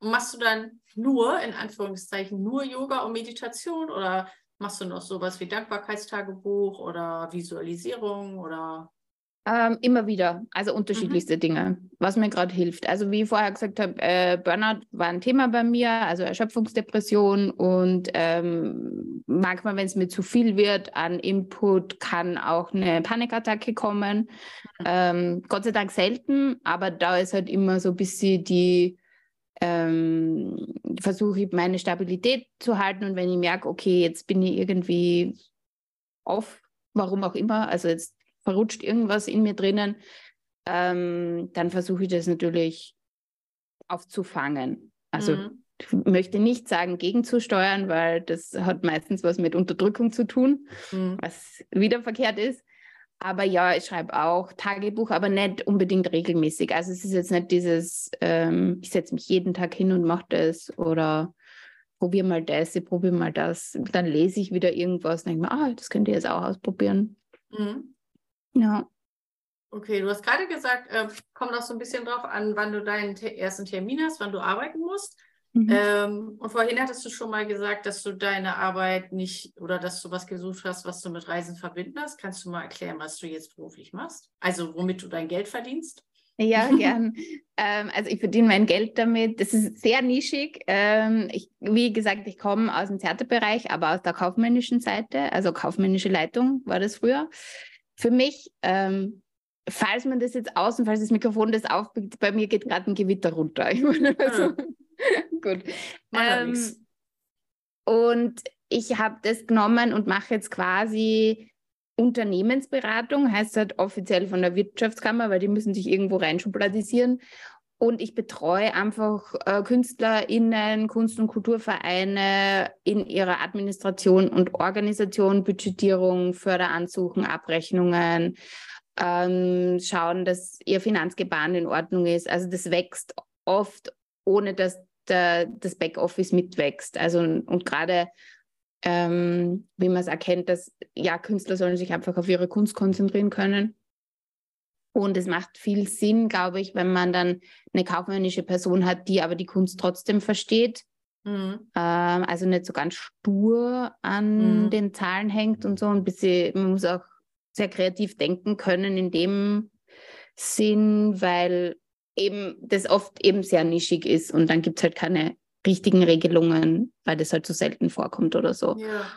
Machst du dann nur, in Anführungszeichen, nur Yoga und Meditation oder machst du noch sowas wie Dankbarkeitstagebuch oder Visualisierung oder? Ähm, immer wieder, also unterschiedlichste mhm. Dinge, was mir gerade hilft. Also wie ich vorher gesagt habe, äh, Burnout war ein Thema bei mir, also Erschöpfungsdepression und ähm, manchmal, wenn es mir zu viel wird an Input, kann auch eine Panikattacke kommen. Mhm. Ähm, Gott sei Dank selten, aber da ist halt immer so ein bisschen die ähm, versuche ich meine Stabilität zu halten und wenn ich merke, okay, jetzt bin ich irgendwie auf, warum auch immer, also jetzt verrutscht irgendwas in mir drinnen, ähm, dann versuche ich das natürlich aufzufangen. Also mhm. ich möchte nicht sagen, gegenzusteuern, weil das hat meistens was mit Unterdrückung zu tun, mhm. was wieder verkehrt ist. Aber ja, ich schreibe auch Tagebuch, aber nicht unbedingt regelmäßig. Also es ist jetzt nicht dieses, ähm, ich setze mich jeden Tag hin und mache das oder probiere mal das, ich probiere mal das. Dann lese ich wieder irgendwas und denke mir, ah, das könnt ihr jetzt auch ausprobieren. Mhm. Ja. Okay, du hast gerade gesagt, äh, kommt auch so ein bisschen drauf an, wann du deinen ersten Termin hast, wann du arbeiten musst. Mhm. Ähm, und vorhin hattest du schon mal gesagt, dass du deine Arbeit nicht oder dass du was gesucht hast, was du mit Reisen verbinden hast. Kannst du mal erklären, was du jetzt beruflich machst? Also womit du dein Geld verdienst? Ja, gern. ähm, also ich verdiene mein Geld damit. Das ist sehr nischig. Ähm, ich, wie gesagt, ich komme aus dem Theaterbereich, aber aus der kaufmännischen Seite, also kaufmännische Leitung war das früher. Für mich, ähm, falls man das jetzt außen, falls das Mikrofon das aufbiegt, bei mir geht gerade ein Gewitter runter. Ich meine, also, Gut. Ähm, Und ich habe das genommen und mache jetzt quasi Unternehmensberatung, heißt halt offiziell von der Wirtschaftskammer, weil die müssen sich irgendwo reinschubladisieren. Und ich betreue einfach äh, KünstlerInnen, Kunst- und Kulturvereine in ihrer Administration und Organisation, Budgetierung, Förderansuchen, Abrechnungen, ähm, schauen, dass ihr Finanzgebaren in Ordnung ist. Also das wächst oft, ohne dass der, das Backoffice mitwächst. Also und gerade ähm, wie man es erkennt, dass ja Künstler sollen sich einfach auf ihre Kunst konzentrieren können. Und es macht viel Sinn, glaube ich, wenn man dann eine kaufmännische Person hat, die aber die Kunst trotzdem versteht. Mhm. Ähm, also nicht so ganz stur an mhm. den Zahlen hängt und so. Ein bisschen, man muss auch sehr kreativ denken können in dem Sinn, weil eben das oft eben sehr nischig ist und dann gibt es halt keine richtigen Regelungen, weil das halt so selten vorkommt oder so. Ja.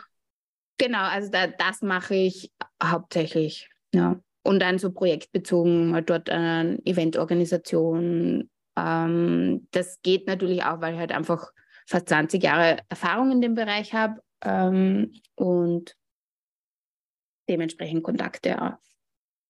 Genau, also da, das mache ich hauptsächlich. Ja. Und dann so projektbezogen, halt dort an Eventorganisation. Ähm, das geht natürlich auch, weil ich halt einfach fast 20 Jahre Erfahrung in dem Bereich habe ähm, und dementsprechend Kontakte,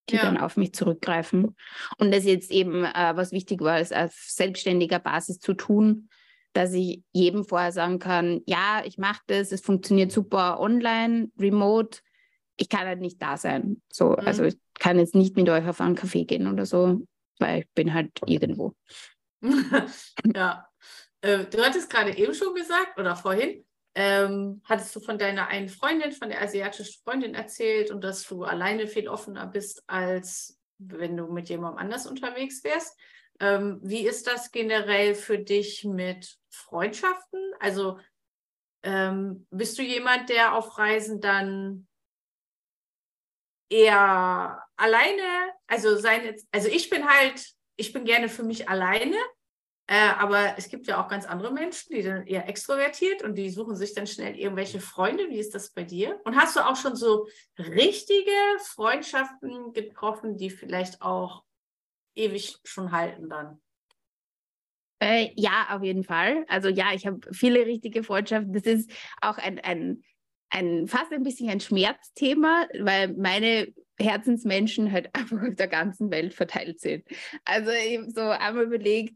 die ja. dann auf mich zurückgreifen. Und das jetzt eben, äh, was wichtig war, ist auf selbstständiger Basis zu tun, dass ich jedem vorher sagen kann, ja, ich mache das, es funktioniert super online, remote, ich kann halt nicht da sein. So, mhm. also ich kann jetzt nicht mit euch auf einen Café gehen oder so, weil ich bin halt irgendwo. ja. Äh, du hattest gerade eben schon gesagt oder vorhin, ähm, hattest du von deiner einen Freundin, von der asiatischen Freundin erzählt und dass du alleine viel offener bist, als wenn du mit jemandem anders unterwegs wärst. Ähm, wie ist das generell für dich mit Freundschaften? Also ähm, bist du jemand, der auf Reisen dann eher alleine, also seine, also ich bin halt, ich bin gerne für mich alleine, äh, aber es gibt ja auch ganz andere Menschen, die dann eher extrovertiert und die suchen sich dann schnell irgendwelche Freunde. Wie ist das bei dir? Und hast du auch schon so richtige Freundschaften getroffen, die vielleicht auch ewig schon halten dann. Äh, ja, auf jeden Fall. Also ja, ich habe viele richtige Freundschaften. Das ist auch ein, ein, ein fast ein bisschen ein Schmerzthema, weil meine Herzensmenschen halt einfach auf der ganzen Welt verteilt sind. Also habe so einmal überlegt,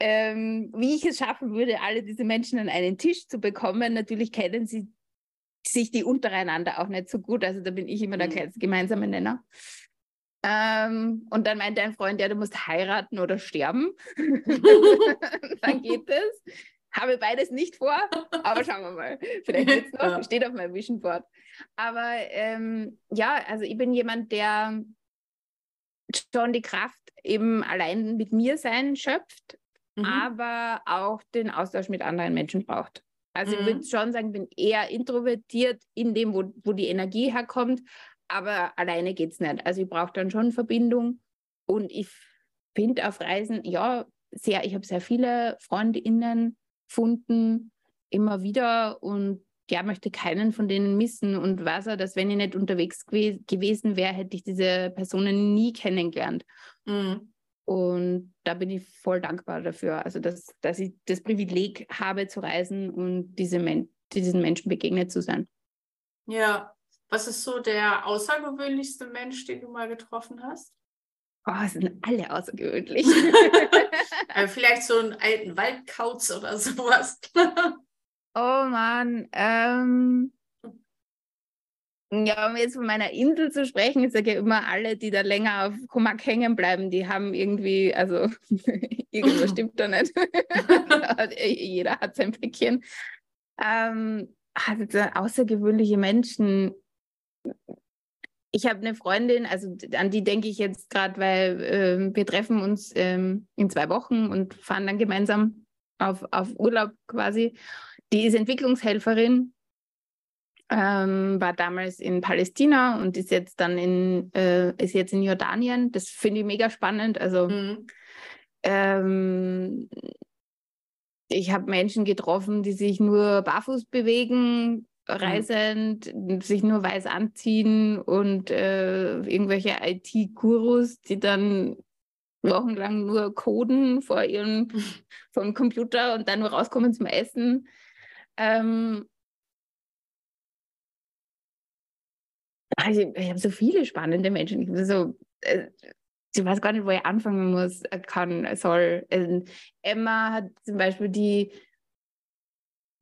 ähm, wie ich es schaffen würde, alle diese Menschen an einen Tisch zu bekommen. Natürlich kennen sie sich die untereinander auch nicht so gut. Also da bin ich immer der mhm. gemeinsame Nenner. Ähm, und dann meinte ein Freund, ja, du musst heiraten oder sterben. dann geht es. Habe beides nicht vor, aber schauen wir mal. Vielleicht jetzt noch, ja. steht auf meinem Vision Board. Aber ähm, ja, also ich bin jemand, der schon die Kraft eben allein mit mir sein schöpft, mhm. aber auch den Austausch mit anderen Menschen braucht. Also mhm. ich würde schon sagen, ich bin eher introvertiert in dem, wo, wo die Energie herkommt, aber alleine geht es nicht. Also ich brauche dann schon Verbindung und ich finde auf Reisen, ja, sehr, ich habe sehr viele FreundInnen gefunden, immer wieder und ja, möchte keinen von denen missen und weiß auch, dass wenn ich nicht unterwegs gew gewesen wäre, hätte ich diese Personen nie kennengelernt. Mhm. Und da bin ich voll dankbar dafür, also dass, dass ich das Privileg habe zu reisen und diese Men diesen Menschen begegnet zu sein. Ja, was ist so der außergewöhnlichste Mensch, den du mal getroffen hast? Oh, sind alle außergewöhnlich. also vielleicht so einen alten Waldkauz oder sowas. oh Mann. Ähm, ja, um jetzt von meiner Insel zu sprechen, ich sage ja immer, alle, die da länger auf Komak hängen bleiben, die haben irgendwie, also irgendwas stimmt da nicht. Jeder hat sein Päckchen. Ähm, also außergewöhnliche Menschen ich habe eine Freundin, also an die denke ich jetzt gerade, weil äh, wir treffen uns ähm, in zwei Wochen und fahren dann gemeinsam auf, auf Urlaub quasi. Die ist Entwicklungshelferin, ähm, war damals in Palästina und ist jetzt dann in, äh, ist jetzt in Jordanien. Das finde ich mega spannend. Also mhm. ähm, ich habe Menschen getroffen, die sich nur barfuß bewegen, Mhm. reisend, sich nur weiß anziehen und äh, irgendwelche IT-Gurus, die dann wochenlang nur coden vor ihrem vom Computer und dann nur rauskommen zum Essen. Ähm, Also ich habe so viele spannende Menschen. Ich, so, äh, ich weiß gar nicht, wo ich anfangen muss, äh, kann, soll. Ähm, Emma hat zum Beispiel die,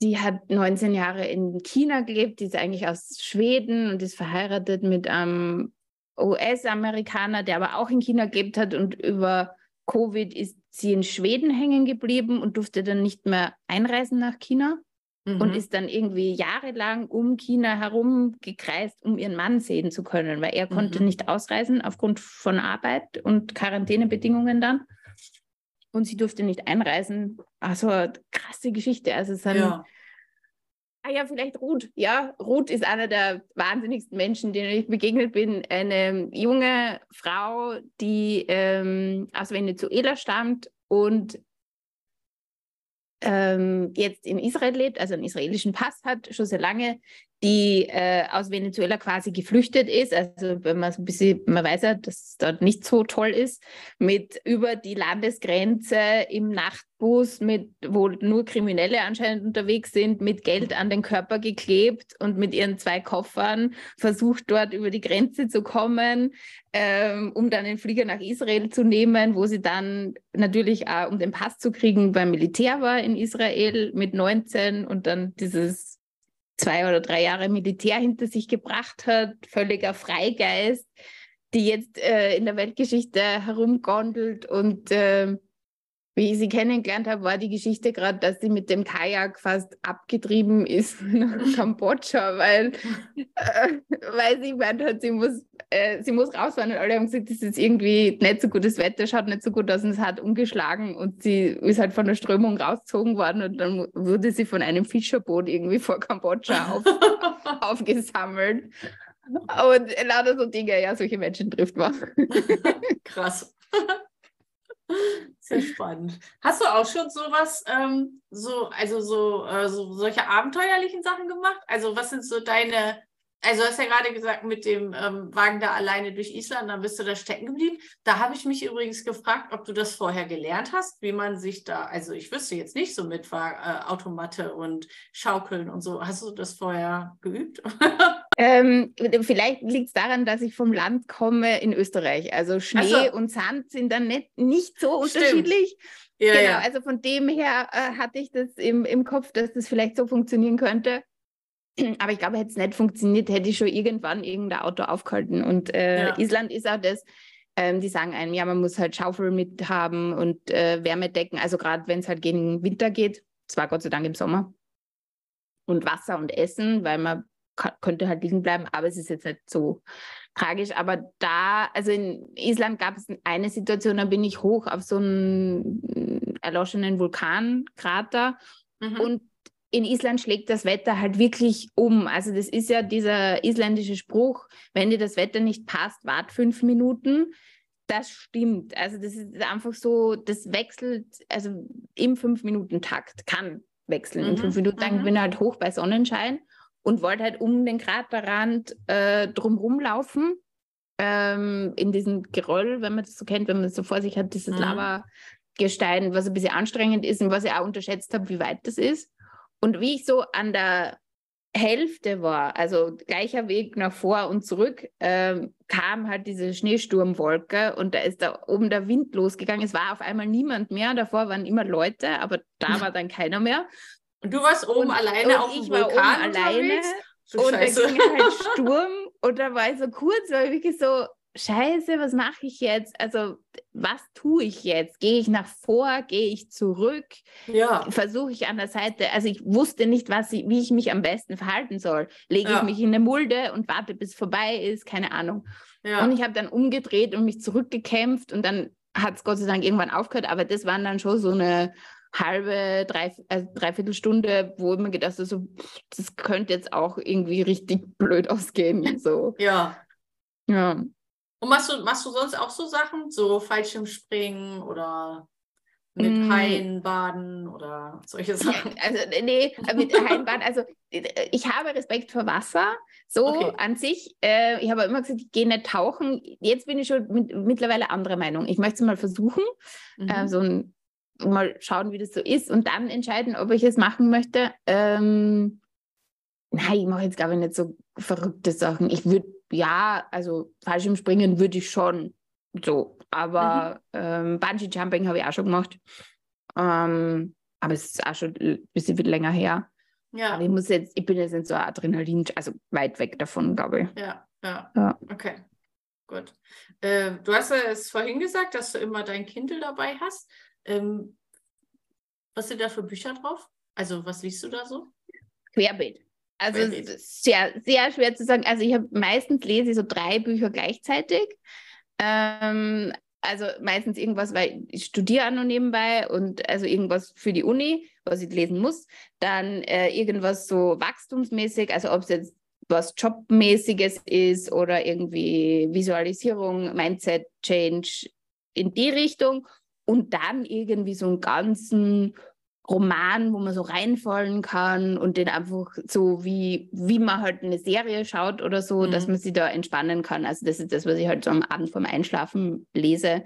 die hat 19 Jahre in China gelebt, die ist eigentlich aus Schweden und ist verheiratet mit einem US-Amerikaner, der aber auch in China gelebt hat und über Covid ist sie in Schweden hängen geblieben und durfte dann nicht mehr einreisen nach China mhm. und ist dann irgendwie jahrelang um China herum gekreist, um ihren Mann sehen zu können, weil er mhm. konnte nicht ausreisen aufgrund von Arbeit und Quarantänebedingungen dann. Und sie durfte nicht einreisen. Also krasse Geschichte. Also es ja. Ah ja, vielleicht Ruth. Ja, Ruth ist einer der wahnsinnigsten Menschen, denen ich begegnet bin. Eine junge Frau, die ähm, aus Venezuela stammt und ähm, jetzt in Israel lebt, also einen israelischen Pass hat, schon sehr lange, die äh, aus Venezuela quasi geflüchtet ist. Also wenn man so ein bisschen, man weiß ja, dass es dort nicht so toll ist, mit über die Landesgrenze im Nachtbus, mit, wo nur Kriminelle anscheinend unterwegs sind, mit Geld an den Körper geklebt und mit ihren zwei Koffern versucht dort über die Grenze zu kommen, ähm, um dann den Flieger nach Israel zu nehmen, wo sie dann natürlich auch, um den Pass zu kriegen, beim Militär war in Israel mit 19 und dann dieses zwei oder drei Jahre Militär hinter sich gebracht hat, völliger Freigeist, die jetzt äh, in der Weltgeschichte herumgondelt und äh, wie ich sie kennengelernt habe, war die Geschichte gerade, dass sie mit dem Kajak fast abgetrieben ist nach Kambodscha, weil, äh, weil sie gemeint hat, sie muss, äh, sie muss rausfahren. Und alle haben gesagt, es ist irgendwie nicht so gutes Wetter, schaut nicht so gut aus und es hat umgeschlagen und sie ist halt von der Strömung rausgezogen worden und dann wurde sie von einem Fischerboot irgendwie vor Kambodscha auf, aufgesammelt. Und lauter so Dinge, ja, solche Menschen trifft man. Krass. Sehr spannend. Hast du auch schon sowas, ähm, so, also so, äh, so solche abenteuerlichen Sachen gemacht? Also was sind so deine, also du hast ja gerade gesagt, mit dem ähm, Wagen da alleine durch Island, dann bist du da stecken geblieben. Da habe ich mich übrigens gefragt, ob du das vorher gelernt hast, wie man sich da, also ich wüsste jetzt nicht so mit äh, Automatte und Schaukeln und so. Hast du das vorher geübt? Ähm, vielleicht liegt es daran, dass ich vom Land komme in Österreich. Also Schnee so. und Sand sind dann nicht, nicht so unterschiedlich. Ja, genau, ja. also von dem her äh, hatte ich das im, im Kopf, dass das vielleicht so funktionieren könnte. Aber ich glaube, hätte es nicht funktioniert, hätte ich schon irgendwann irgendein Auto aufgehalten. Und äh, ja. Island ist auch das, ähm, die sagen einem, ja, man muss halt Schaufel mit haben und äh, Wärmedecken. Also gerade wenn es halt gegen Winter geht, zwar Gott sei Dank im Sommer. Und Wasser und Essen, weil man könnte halt liegen bleiben, aber es ist jetzt nicht so tragisch. Aber da, also in Island gab es eine Situation, da bin ich hoch auf so einen erloschenen Vulkankrater mhm. und in Island schlägt das Wetter halt wirklich um. Also das ist ja dieser isländische Spruch, wenn dir das Wetter nicht passt, wart fünf Minuten. Das stimmt. Also das ist einfach so, das wechselt, also im Fünf-Minuten-Takt kann wechseln. Mhm. In fünf Minuten, dann mhm. bin ich halt hoch bei Sonnenschein und wollte halt um den Kraterrand äh, drumherum laufen. Ähm, in diesem Geröll, wenn man das so kennt, wenn man das so vor sich hat, dieses mhm. Lavagestein, was ein bisschen anstrengend ist und was ich auch unterschätzt habe, wie weit das ist. Und wie ich so an der Hälfte war, also gleicher Weg nach vor und zurück, ähm, kam halt diese Schneesturmwolke und da ist da oben der Wind losgegangen. Es war auf einmal niemand mehr, davor waren immer Leute, aber da war dann keiner mehr. Und du warst oben und, alleine und auf dem Vulkan alleine und da ging halt Sturm und da war ich so kurz, weil wirklich so, scheiße, was mache ich jetzt? Also was tue ich jetzt? Gehe ich nach vor? Gehe ich zurück? Ja. Versuche ich an der Seite? Also ich wusste nicht, was ich, wie ich mich am besten verhalten soll. Lege ja. ich mich in eine Mulde und warte, bis es vorbei ist? Keine Ahnung. Ja. Und ich habe dann umgedreht und mich zurückgekämpft und dann hat es Gott sei Dank irgendwann aufgehört, aber das waren dann schon so eine halbe, drei, also dreiviertel Stunde, wo ich mir gedacht habe, so, das könnte jetzt auch irgendwie richtig blöd ausgehen. So. ja. Ja. Und machst du, machst du sonst auch so Sachen, so Fallschirmspringen oder mit mm. Haien baden oder solche Sachen? Also nee, mit Haien baden, also ich habe Respekt vor Wasser, so okay. an sich. Äh, ich habe immer gesagt, ich gehe nicht tauchen. Jetzt bin ich schon mit, mittlerweile anderer Meinung. Ich möchte es mal versuchen, mhm. äh, so ein mal schauen, wie das so ist und dann entscheiden, ob ich es machen möchte. Ähm, nein, ich mache jetzt glaube ich nicht so verrückte Sachen. Ich würde, ja, also Fallschirmspringen würde ich schon so, aber mhm. ähm, Bungee Jumping habe ich auch schon gemacht. Ähm, aber es ist auch schon ein bisschen länger her. Ja. Aber ich muss jetzt, ich bin jetzt nicht so Adrenalin, also weit weg davon, glaube ich. Ja, ja. ja. Okay. Gut. Äh, du hast ja es vorhin gesagt, dass du immer dein Kindle dabei hast. Ähm, was sind da für Bücher drauf? Also, was liest du da so? Querbeet. Also sehr, sehr schwer zu sagen. Also ich habe meistens lese ich so drei Bücher gleichzeitig. Ähm, also meistens irgendwas, weil ich studiere auch noch nebenbei und also irgendwas für die Uni, was ich lesen muss. Dann äh, irgendwas so wachstumsmäßig, also ob es jetzt was Jobmäßiges ist oder irgendwie Visualisierung, Mindset Change in die Richtung. Und dann irgendwie so einen ganzen Roman, wo man so reinfallen kann und den einfach so wie, wie man halt eine Serie schaut oder so, mhm. dass man sich da entspannen kann. Also das ist das, was ich halt so am Abend vorm Einschlafen lese,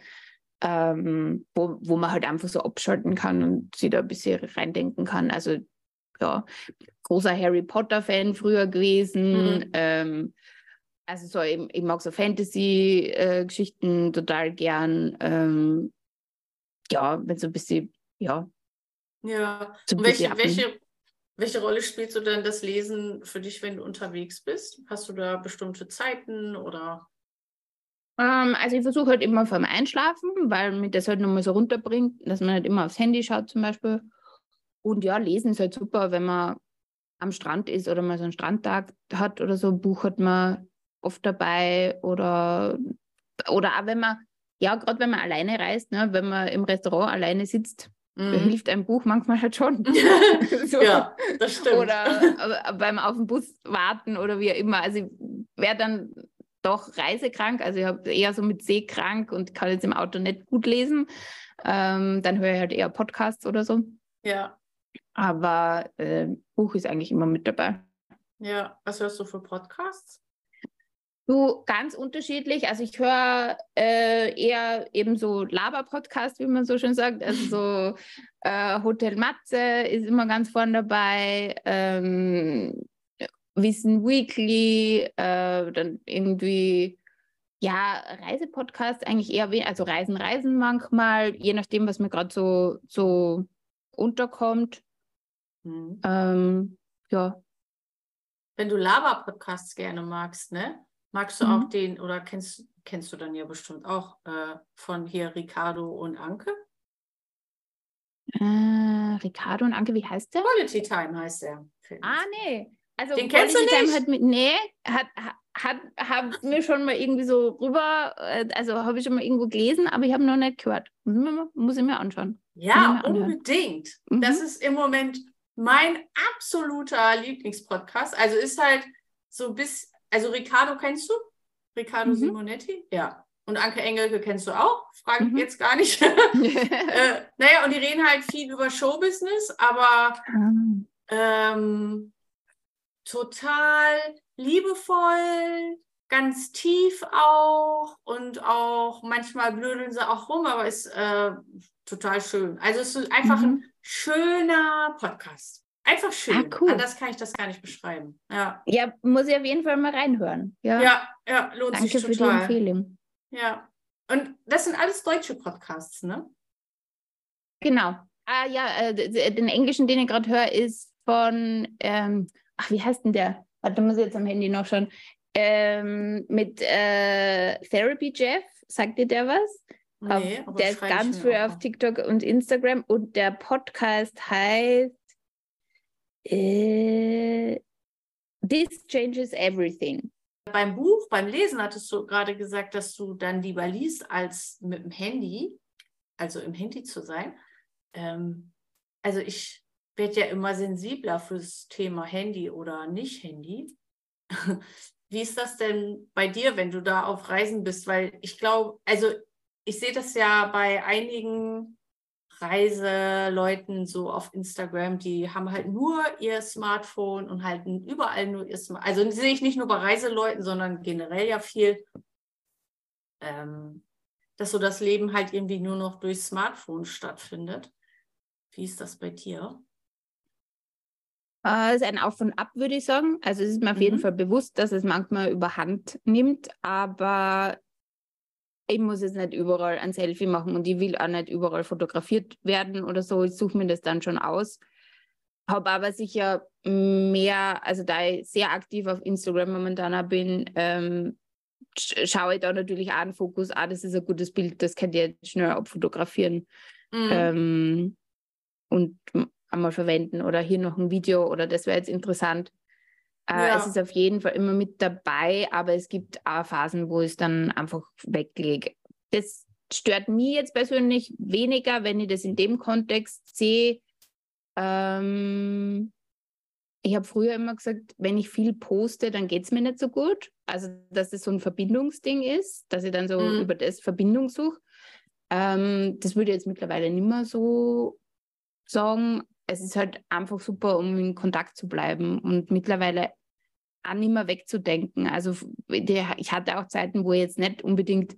ähm, wo, wo man halt einfach so abschalten kann und sich da ein bisschen reindenken kann. Also ja, großer Harry Potter-Fan früher gewesen. Mhm. Ähm, also so, ich, ich, mag so Fantasy-Geschichten äh, total gern. Ähm, ja, wenn so ein bisschen, ja, ja. Und welche, welche, welche Rolle spielt so denn das Lesen für dich, wenn du unterwegs bist? Hast du da bestimmte Zeiten oder? Ähm, also ich versuche halt immer vorm Einschlafen, weil mich das halt nochmal so runterbringt, dass man halt immer aufs Handy schaut zum Beispiel. Und ja, lesen ist halt super, wenn man am Strand ist oder mal so einen Strandtag hat oder so, Buch hat man oft dabei oder, oder auch wenn man, ja, gerade wenn man alleine reist, ne, wenn man im Restaurant alleine sitzt, Mhm. hilft ein Buch manchmal halt schon. so. Ja, das stimmt. Oder beim auf den Bus warten oder wie immer. Also ich wäre dann doch reisekrank, also ich habe eher so mit Seekrank und kann jetzt im Auto nicht gut lesen. Ähm, dann höre ich halt eher Podcasts oder so. Ja. Aber äh, Buch ist eigentlich immer mit dabei. Ja, was hörst du für Podcasts? Du, ganz unterschiedlich. Also ich höre äh, eher eben so Laber-Podcast, wie man so schön sagt. Also so äh, Hotel Matze ist immer ganz vorne dabei. Ähm, Wissen Weekly, äh, dann irgendwie, ja, Reisepodcast eigentlich eher also Reisen, Reisen manchmal, je nachdem, was mir gerade so, so unterkommt. Mhm. Ähm, ja. Wenn du Lava-Podcasts gerne magst, ne? Magst du mhm. auch den, oder kennst, kennst du dann ja bestimmt auch äh, von hier Ricardo und Anke? Äh, Ricardo und Anke, wie heißt der? Quality Time heißt er. Ah, nee. Also den kennst Quality du nicht? Time hat mit, nee, hat, hat, hat mir schon mal irgendwie so rüber, äh, also habe ich schon mal irgendwo gelesen, aber ich habe noch nicht gehört. Muss ich mir anschauen. Ja, unbedingt. Mhm. Das ist im Moment mein absoluter Lieblingspodcast. Also ist halt so bis, also Ricardo kennst du? Ricardo mhm. Simonetti? Ja. Und Anke Engelke kennst du auch? Frage ich mhm. jetzt gar nicht. äh, naja, und die reden halt viel über Showbusiness, aber ah. ähm, total liebevoll, ganz tief auch und auch manchmal blödeln sie auch rum, aber ist äh, total schön. Also es ist einfach mhm. ein schöner Podcast. Einfach schön. Ah, cool. Anders kann ich das gar nicht beschreiben. Ja. ja, muss ich auf jeden Fall mal reinhören. Ja, ja, ja lohnt Danke sich total. Danke für die Empfehlung. Ja. Und das sind alles deutsche Podcasts, ne? Genau. Ah ja, äh, den englischen, den ich gerade höre, ist von, ähm, ach, wie heißt denn der? Warte, muss ich jetzt am Handy noch schon. Ähm, mit äh, Therapy Jeff, sagt dir der was? Nee, auf, der ist ganz früh auf TikTok und Instagram und der Podcast heißt äh, This Changes Everything. Beim Buch, beim Lesen hattest du gerade gesagt, dass du dann lieber liest, als mit dem Handy, also im Handy zu sein. Ähm, also ich werde ja immer sensibler fürs Thema Handy oder nicht Handy. Wie ist das denn bei dir, wenn du da auf Reisen bist? Weil ich glaube, also ich sehe das ja bei einigen Reiseleuten so auf Instagram, die haben halt nur ihr Smartphone und halten überall nur ihr Smartphone. Also sehe ich nicht nur bei Reiseleuten, sondern generell ja viel, ähm, dass so das Leben halt irgendwie nur noch durch Smartphone stattfindet. Wie ist das bei dir? Äh, ist ein Auf und Ab, würde ich sagen. Also es ist mir auf mhm. jeden Fall bewusst, dass es manchmal überhand nimmt, aber ich muss jetzt nicht überall ein Selfie machen und ich will auch nicht überall fotografiert werden oder so. Ich suche mir das dann schon aus. Habe aber sicher mehr, also da ich sehr aktiv auf Instagram momentan bin, ähm, schaue ich da natürlich auch einen Fokus, ah, das ist ein gutes Bild, das könnt ihr schnell abfotografieren mhm. ähm, und einmal verwenden oder hier noch ein Video oder das wäre jetzt interessant. Äh, ja. Es ist auf jeden Fall immer mit dabei, aber es gibt auch Phasen, wo ich es dann einfach weglege. Das stört mich jetzt persönlich weniger, wenn ich das in dem Kontext sehe. Ähm, ich habe früher immer gesagt, wenn ich viel poste, dann geht es mir nicht so gut. Also, dass es so ein Verbindungsding ist, dass ich dann so mhm. über das Verbindung suche. Ähm, das würde ich jetzt mittlerweile nicht mehr so sagen. Es ist halt einfach super, um in Kontakt zu bleiben und mittlerweile auch nicht mehr wegzudenken. Also ich hatte auch Zeiten, wo ich jetzt nicht unbedingt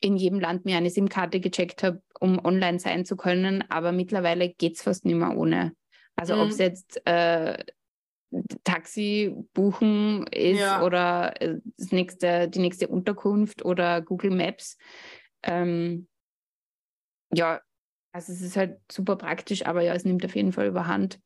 in jedem Land mir eine SIM-Karte gecheckt habe, um online sein zu können, aber mittlerweile geht es fast nicht mehr ohne. Also mhm. ob es jetzt äh, Taxi buchen ist ja. oder äh, das nächste, die nächste Unterkunft oder Google Maps. Ähm, ja, also es ist halt super praktisch, aber ja, es nimmt auf jeden Fall überhand.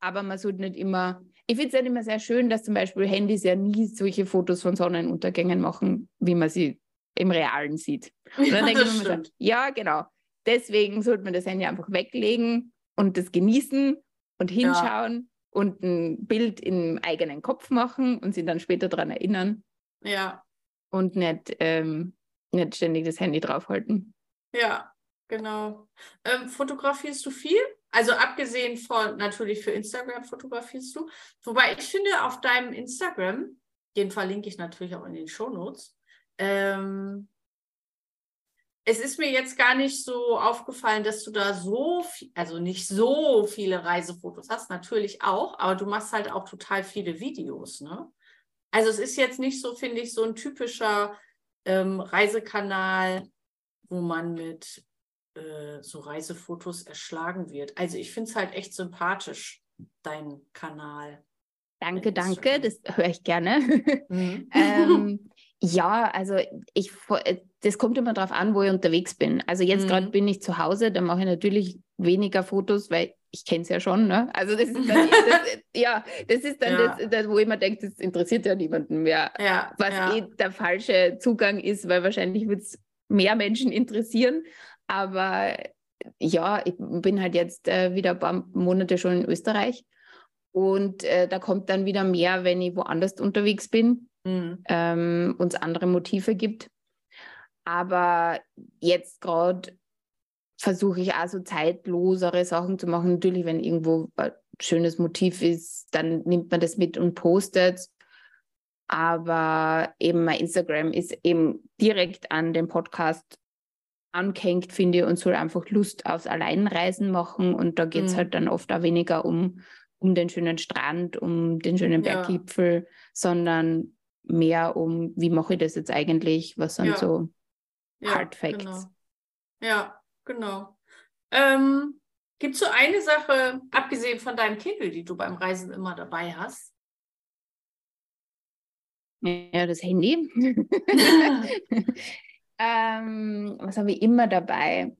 Aber man sollte nicht immer, ich finde es halt immer sehr schön, dass zum Beispiel Handys ja nie solche Fotos von Sonnenuntergängen machen, wie man sie im Realen sieht. Und dann ja, denke ich mir so, ja, genau. Deswegen sollte man das Handy einfach weglegen und das genießen und hinschauen. Ja und ein Bild im eigenen Kopf machen und sich dann später daran erinnern. Ja. Und nicht, ähm, nicht ständig das Handy draufhalten. Ja, genau. Ähm, fotografierst du viel? Also abgesehen von natürlich für Instagram fotografierst du. Wobei ich finde, auf deinem Instagram, den verlinke ich natürlich auch in den Shownotes, ähm, es ist mir jetzt gar nicht so aufgefallen, dass du da so viel, also nicht so viele Reisefotos hast, natürlich auch, aber du machst halt auch total viele Videos, ne? Also es ist jetzt nicht so, finde ich, so ein typischer ähm, Reisekanal, wo man mit äh, so Reisefotos erschlagen wird. Also ich finde es halt echt sympathisch, dein Kanal. Danke, danke, das höre ich gerne. Mhm. ähm, ja, also ich, äh, das kommt immer darauf an, wo ich unterwegs bin. Also jetzt mhm. gerade bin ich zu Hause, da mache ich natürlich weniger Fotos, weil ich kenne es ja schon. Ne? Also das ist dann, das, ja, das ist dann ja. das, das, wo ich mir denke, das interessiert ja niemanden mehr. Ja, was ja. eh der falsche Zugang ist, weil wahrscheinlich wird es mehr Menschen interessieren. Aber ja, ich bin halt jetzt äh, wieder ein paar Monate schon in Österreich. Und äh, da kommt dann wieder mehr, wenn ich woanders unterwegs bin mhm. ähm, uns andere Motive gibt. Aber jetzt gerade versuche ich auch so zeitlosere Sachen zu machen. Natürlich, wenn irgendwo ein schönes Motiv ist, dann nimmt man das mit und postet. Aber eben mein Instagram ist eben direkt an den Podcast angehängt, finde ich, und soll einfach Lust aufs Alleinreisen machen. Und da geht es mhm. halt dann oft auch weniger um, um den schönen Strand, um den schönen Berggipfel, ja. sondern mehr um, wie mache ich das jetzt eigentlich? Was sind ja. so ja, Hard Facts? Genau. Ja, genau. Ähm, Gibt es so eine Sache, abgesehen von deinem Kindle, die du beim Reisen immer dabei hast? Ja, das Handy. ähm, was habe ich immer dabei?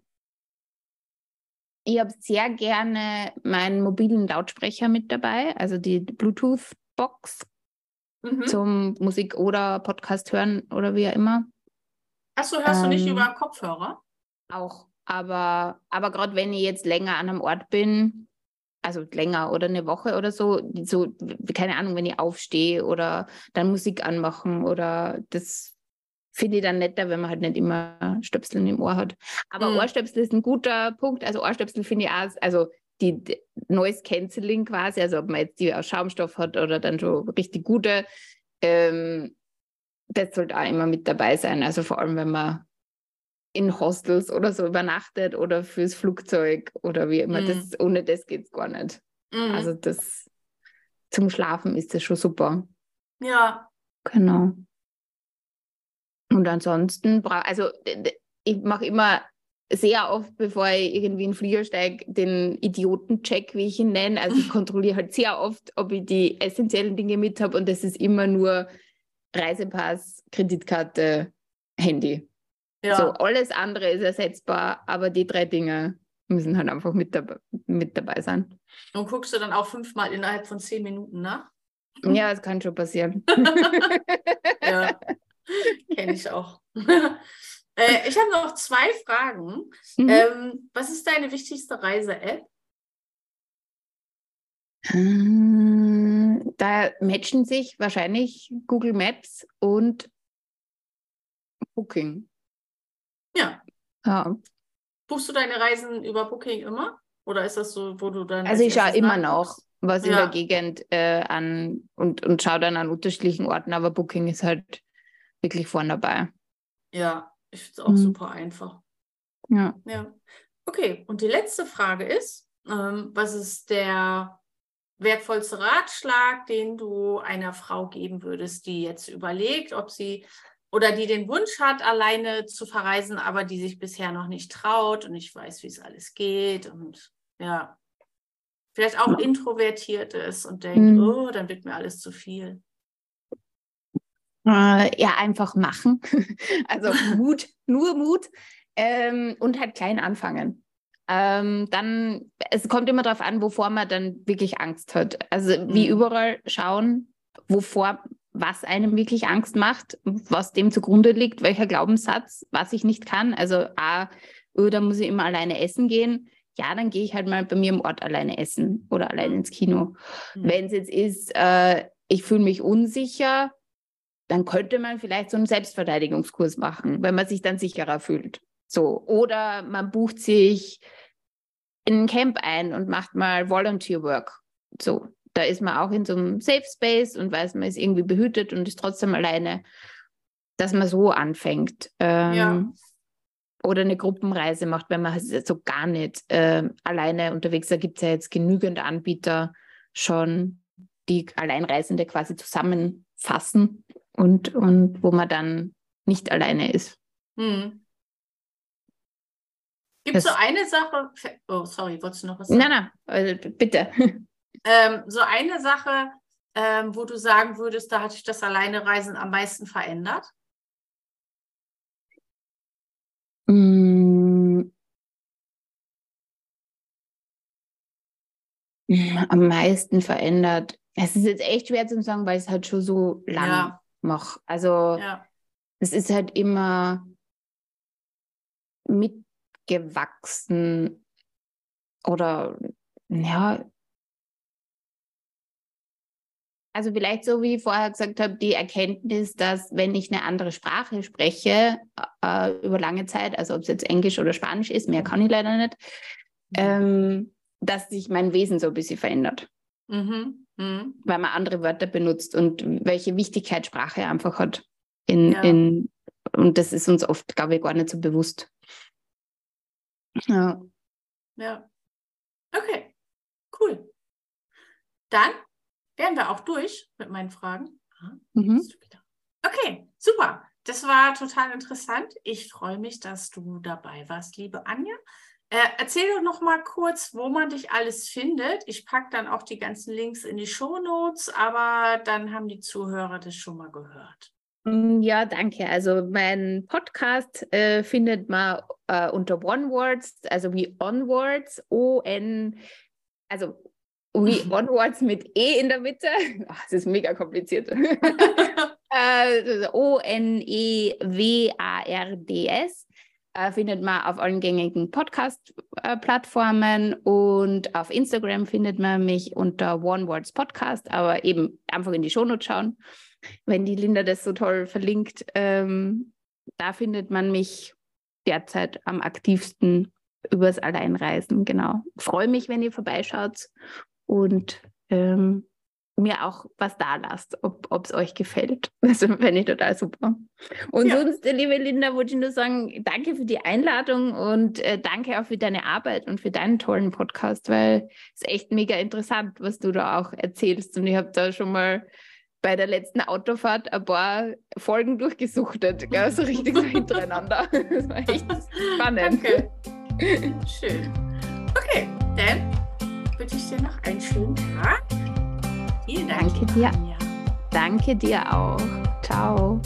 Ich habe sehr gerne meinen mobilen Lautsprecher mit dabei, also die Bluetooth-Box mhm. zum Musik oder Podcast hören oder wie auch immer. Achso, hörst ähm, du nicht ähm, über Kopfhörer? Auch, aber, aber gerade wenn ich jetzt länger an einem Ort bin, also länger oder eine Woche oder so, so, keine Ahnung, wenn ich aufstehe oder dann Musik anmachen oder das finde ich dann netter, wenn man halt nicht immer Stöpsel im Ohr hat. Aber mhm. Ohrstöpsel ist ein guter Punkt. Also Ohrstöpsel finde ich auch, also die, die Noise Cancelling quasi, also ob man jetzt die aus Schaumstoff hat oder dann schon richtig gute, ähm, das sollte auch immer mit dabei sein. Also vor allem, wenn man in Hostels oder so übernachtet oder fürs Flugzeug oder wie immer. Mhm. Das, ohne das geht es gar nicht. Mhm. Also das zum Schlafen ist das schon super. Ja. Genau. Und ansonsten, also ich mache immer sehr oft, bevor ich irgendwie in den Flieger steige, den Idiotencheck, wie ich ihn nenne. Also ich kontrolliere halt sehr oft, ob ich die essentiellen Dinge mit habe und das ist immer nur Reisepass, Kreditkarte, Handy. Ja. So, alles andere ist ersetzbar, aber die drei Dinge müssen halt einfach mit, dabei, mit dabei sein. Und guckst du dann auch fünfmal innerhalb von zehn Minuten nach? Ja, das kann schon passieren. ja, kenne ich auch. äh, ich habe noch zwei Fragen. Mhm. Ähm, was ist deine wichtigste Reise-App? Äh, da matchen sich wahrscheinlich Google Maps und Booking. Ja. ja. Buchst du deine Reisen über Booking immer? Oder ist das so, wo du dann. Also ich schaue immer noch, was ja. in der Gegend äh, an und, und schaue dann an unterschiedlichen Orten, aber Booking ist halt wirklich vorne dabei. Ja, ich finde es auch mhm. super einfach. Ja. Ja. Okay, und die letzte Frage ist: ähm, Was ist der wertvollste Ratschlag, den du einer Frau geben würdest, die jetzt überlegt, ob sie oder die den Wunsch hat, alleine zu verreisen, aber die sich bisher noch nicht traut und nicht weiß, wie es alles geht und ja, vielleicht auch introvertiert ist und denkt, mhm. oh, dann wird mir alles zu viel. Äh, ja, einfach machen. also Mut, nur Mut ähm, und halt klein anfangen. Ähm, dann, es kommt immer darauf an, wovor man dann wirklich Angst hat. Also wie mhm. überall schauen, wovor was einem wirklich Angst macht, was dem zugrunde liegt, welcher Glaubenssatz, was ich nicht kann. Also A, oh, da muss ich immer alleine essen gehen. Ja, dann gehe ich halt mal bei mir im Ort alleine essen oder alleine ins Kino. Mhm. Wenn es jetzt ist, äh, ich fühle mich unsicher, dann könnte man vielleicht so einen Selbstverteidigungskurs machen, wenn man sich dann sicherer fühlt. So. Oder man bucht sich in ein Camp ein und macht mal Volunteer Work. So da ist man auch in so einem Safe Space und weiß, man ist irgendwie behütet und ist trotzdem alleine, dass man so anfängt. Ähm, ja. Oder eine Gruppenreise macht, wenn man so gar nicht äh, alleine unterwegs ist. Da gibt es ja jetzt genügend Anbieter schon, die Alleinreisende quasi zusammenfassen und, und wo man dann nicht alleine ist. Hm. Gibt es so eine Sache? Oh, sorry, wolltest du noch was sagen? Nein, nein, also bitte. Ähm, so eine Sache, ähm, wo du sagen würdest, da hat sich das Alleinereisen am meisten verändert? Mm. Am meisten verändert. Es ist jetzt echt schwer zu sagen, weil es halt schon so lang ja. Mache. Also ja. es ist halt immer mitgewachsen oder ja, also vielleicht so, wie ich vorher gesagt habe, die Erkenntnis, dass wenn ich eine andere Sprache spreche, äh, über lange Zeit, also ob es jetzt Englisch oder Spanisch ist, mehr kann ich leider nicht, mhm. ähm, dass sich mein Wesen so ein bisschen verändert. Mhm. Mhm. Weil man andere Wörter benutzt und welche Wichtigkeit Sprache einfach hat. In, ja. in, und das ist uns oft, glaube ich, gar nicht so bewusst. Ja. Ja. Okay, cool. Dann wären wir auch durch mit meinen Fragen. Mhm. Okay, super. Das war total interessant. Ich freue mich, dass du dabei warst, liebe Anja. Äh, erzähl doch noch mal kurz, wo man dich alles findet. Ich packe dann auch die ganzen Links in die Show Notes, aber dann haben die Zuhörer das schon mal gehört. Mm, ja, danke. Also mein Podcast äh, findet man äh, unter OneWords, also wie Onwards, O-N, also wie Onwards mit E in der Mitte. Ach, das ist mega kompliziert. O-N-E-W-A-R-D-S äh, findet man auf allen gängigen Podcast-Plattformen und auf Instagram findet man mich unter OneWords Podcast, aber eben einfach in die Shownotes schauen, wenn die Linda das so toll verlinkt. Ähm, da findet man mich derzeit am aktivsten übers Alleinreisen, genau. Freue mich, wenn ihr vorbeischaut und ähm, mir auch was da lasst, ob es euch gefällt. Das fände ich total super. Und ja. sonst, liebe Linda, wollte ich nur sagen, danke für die Einladung und äh, danke auch für deine Arbeit und für deinen tollen Podcast, weil es echt mega interessant, was du da auch erzählst. Und ich habe da schon mal bei der letzten Autofahrt ein paar Folgen durchgesuchtet, gell? so richtig so hintereinander. Das war echt spannend. Danke. Schön. Okay, dann wünsche ich dir noch einen schönen Tag. Vielen Dank. Danke dir. Danke dir auch. Ciao.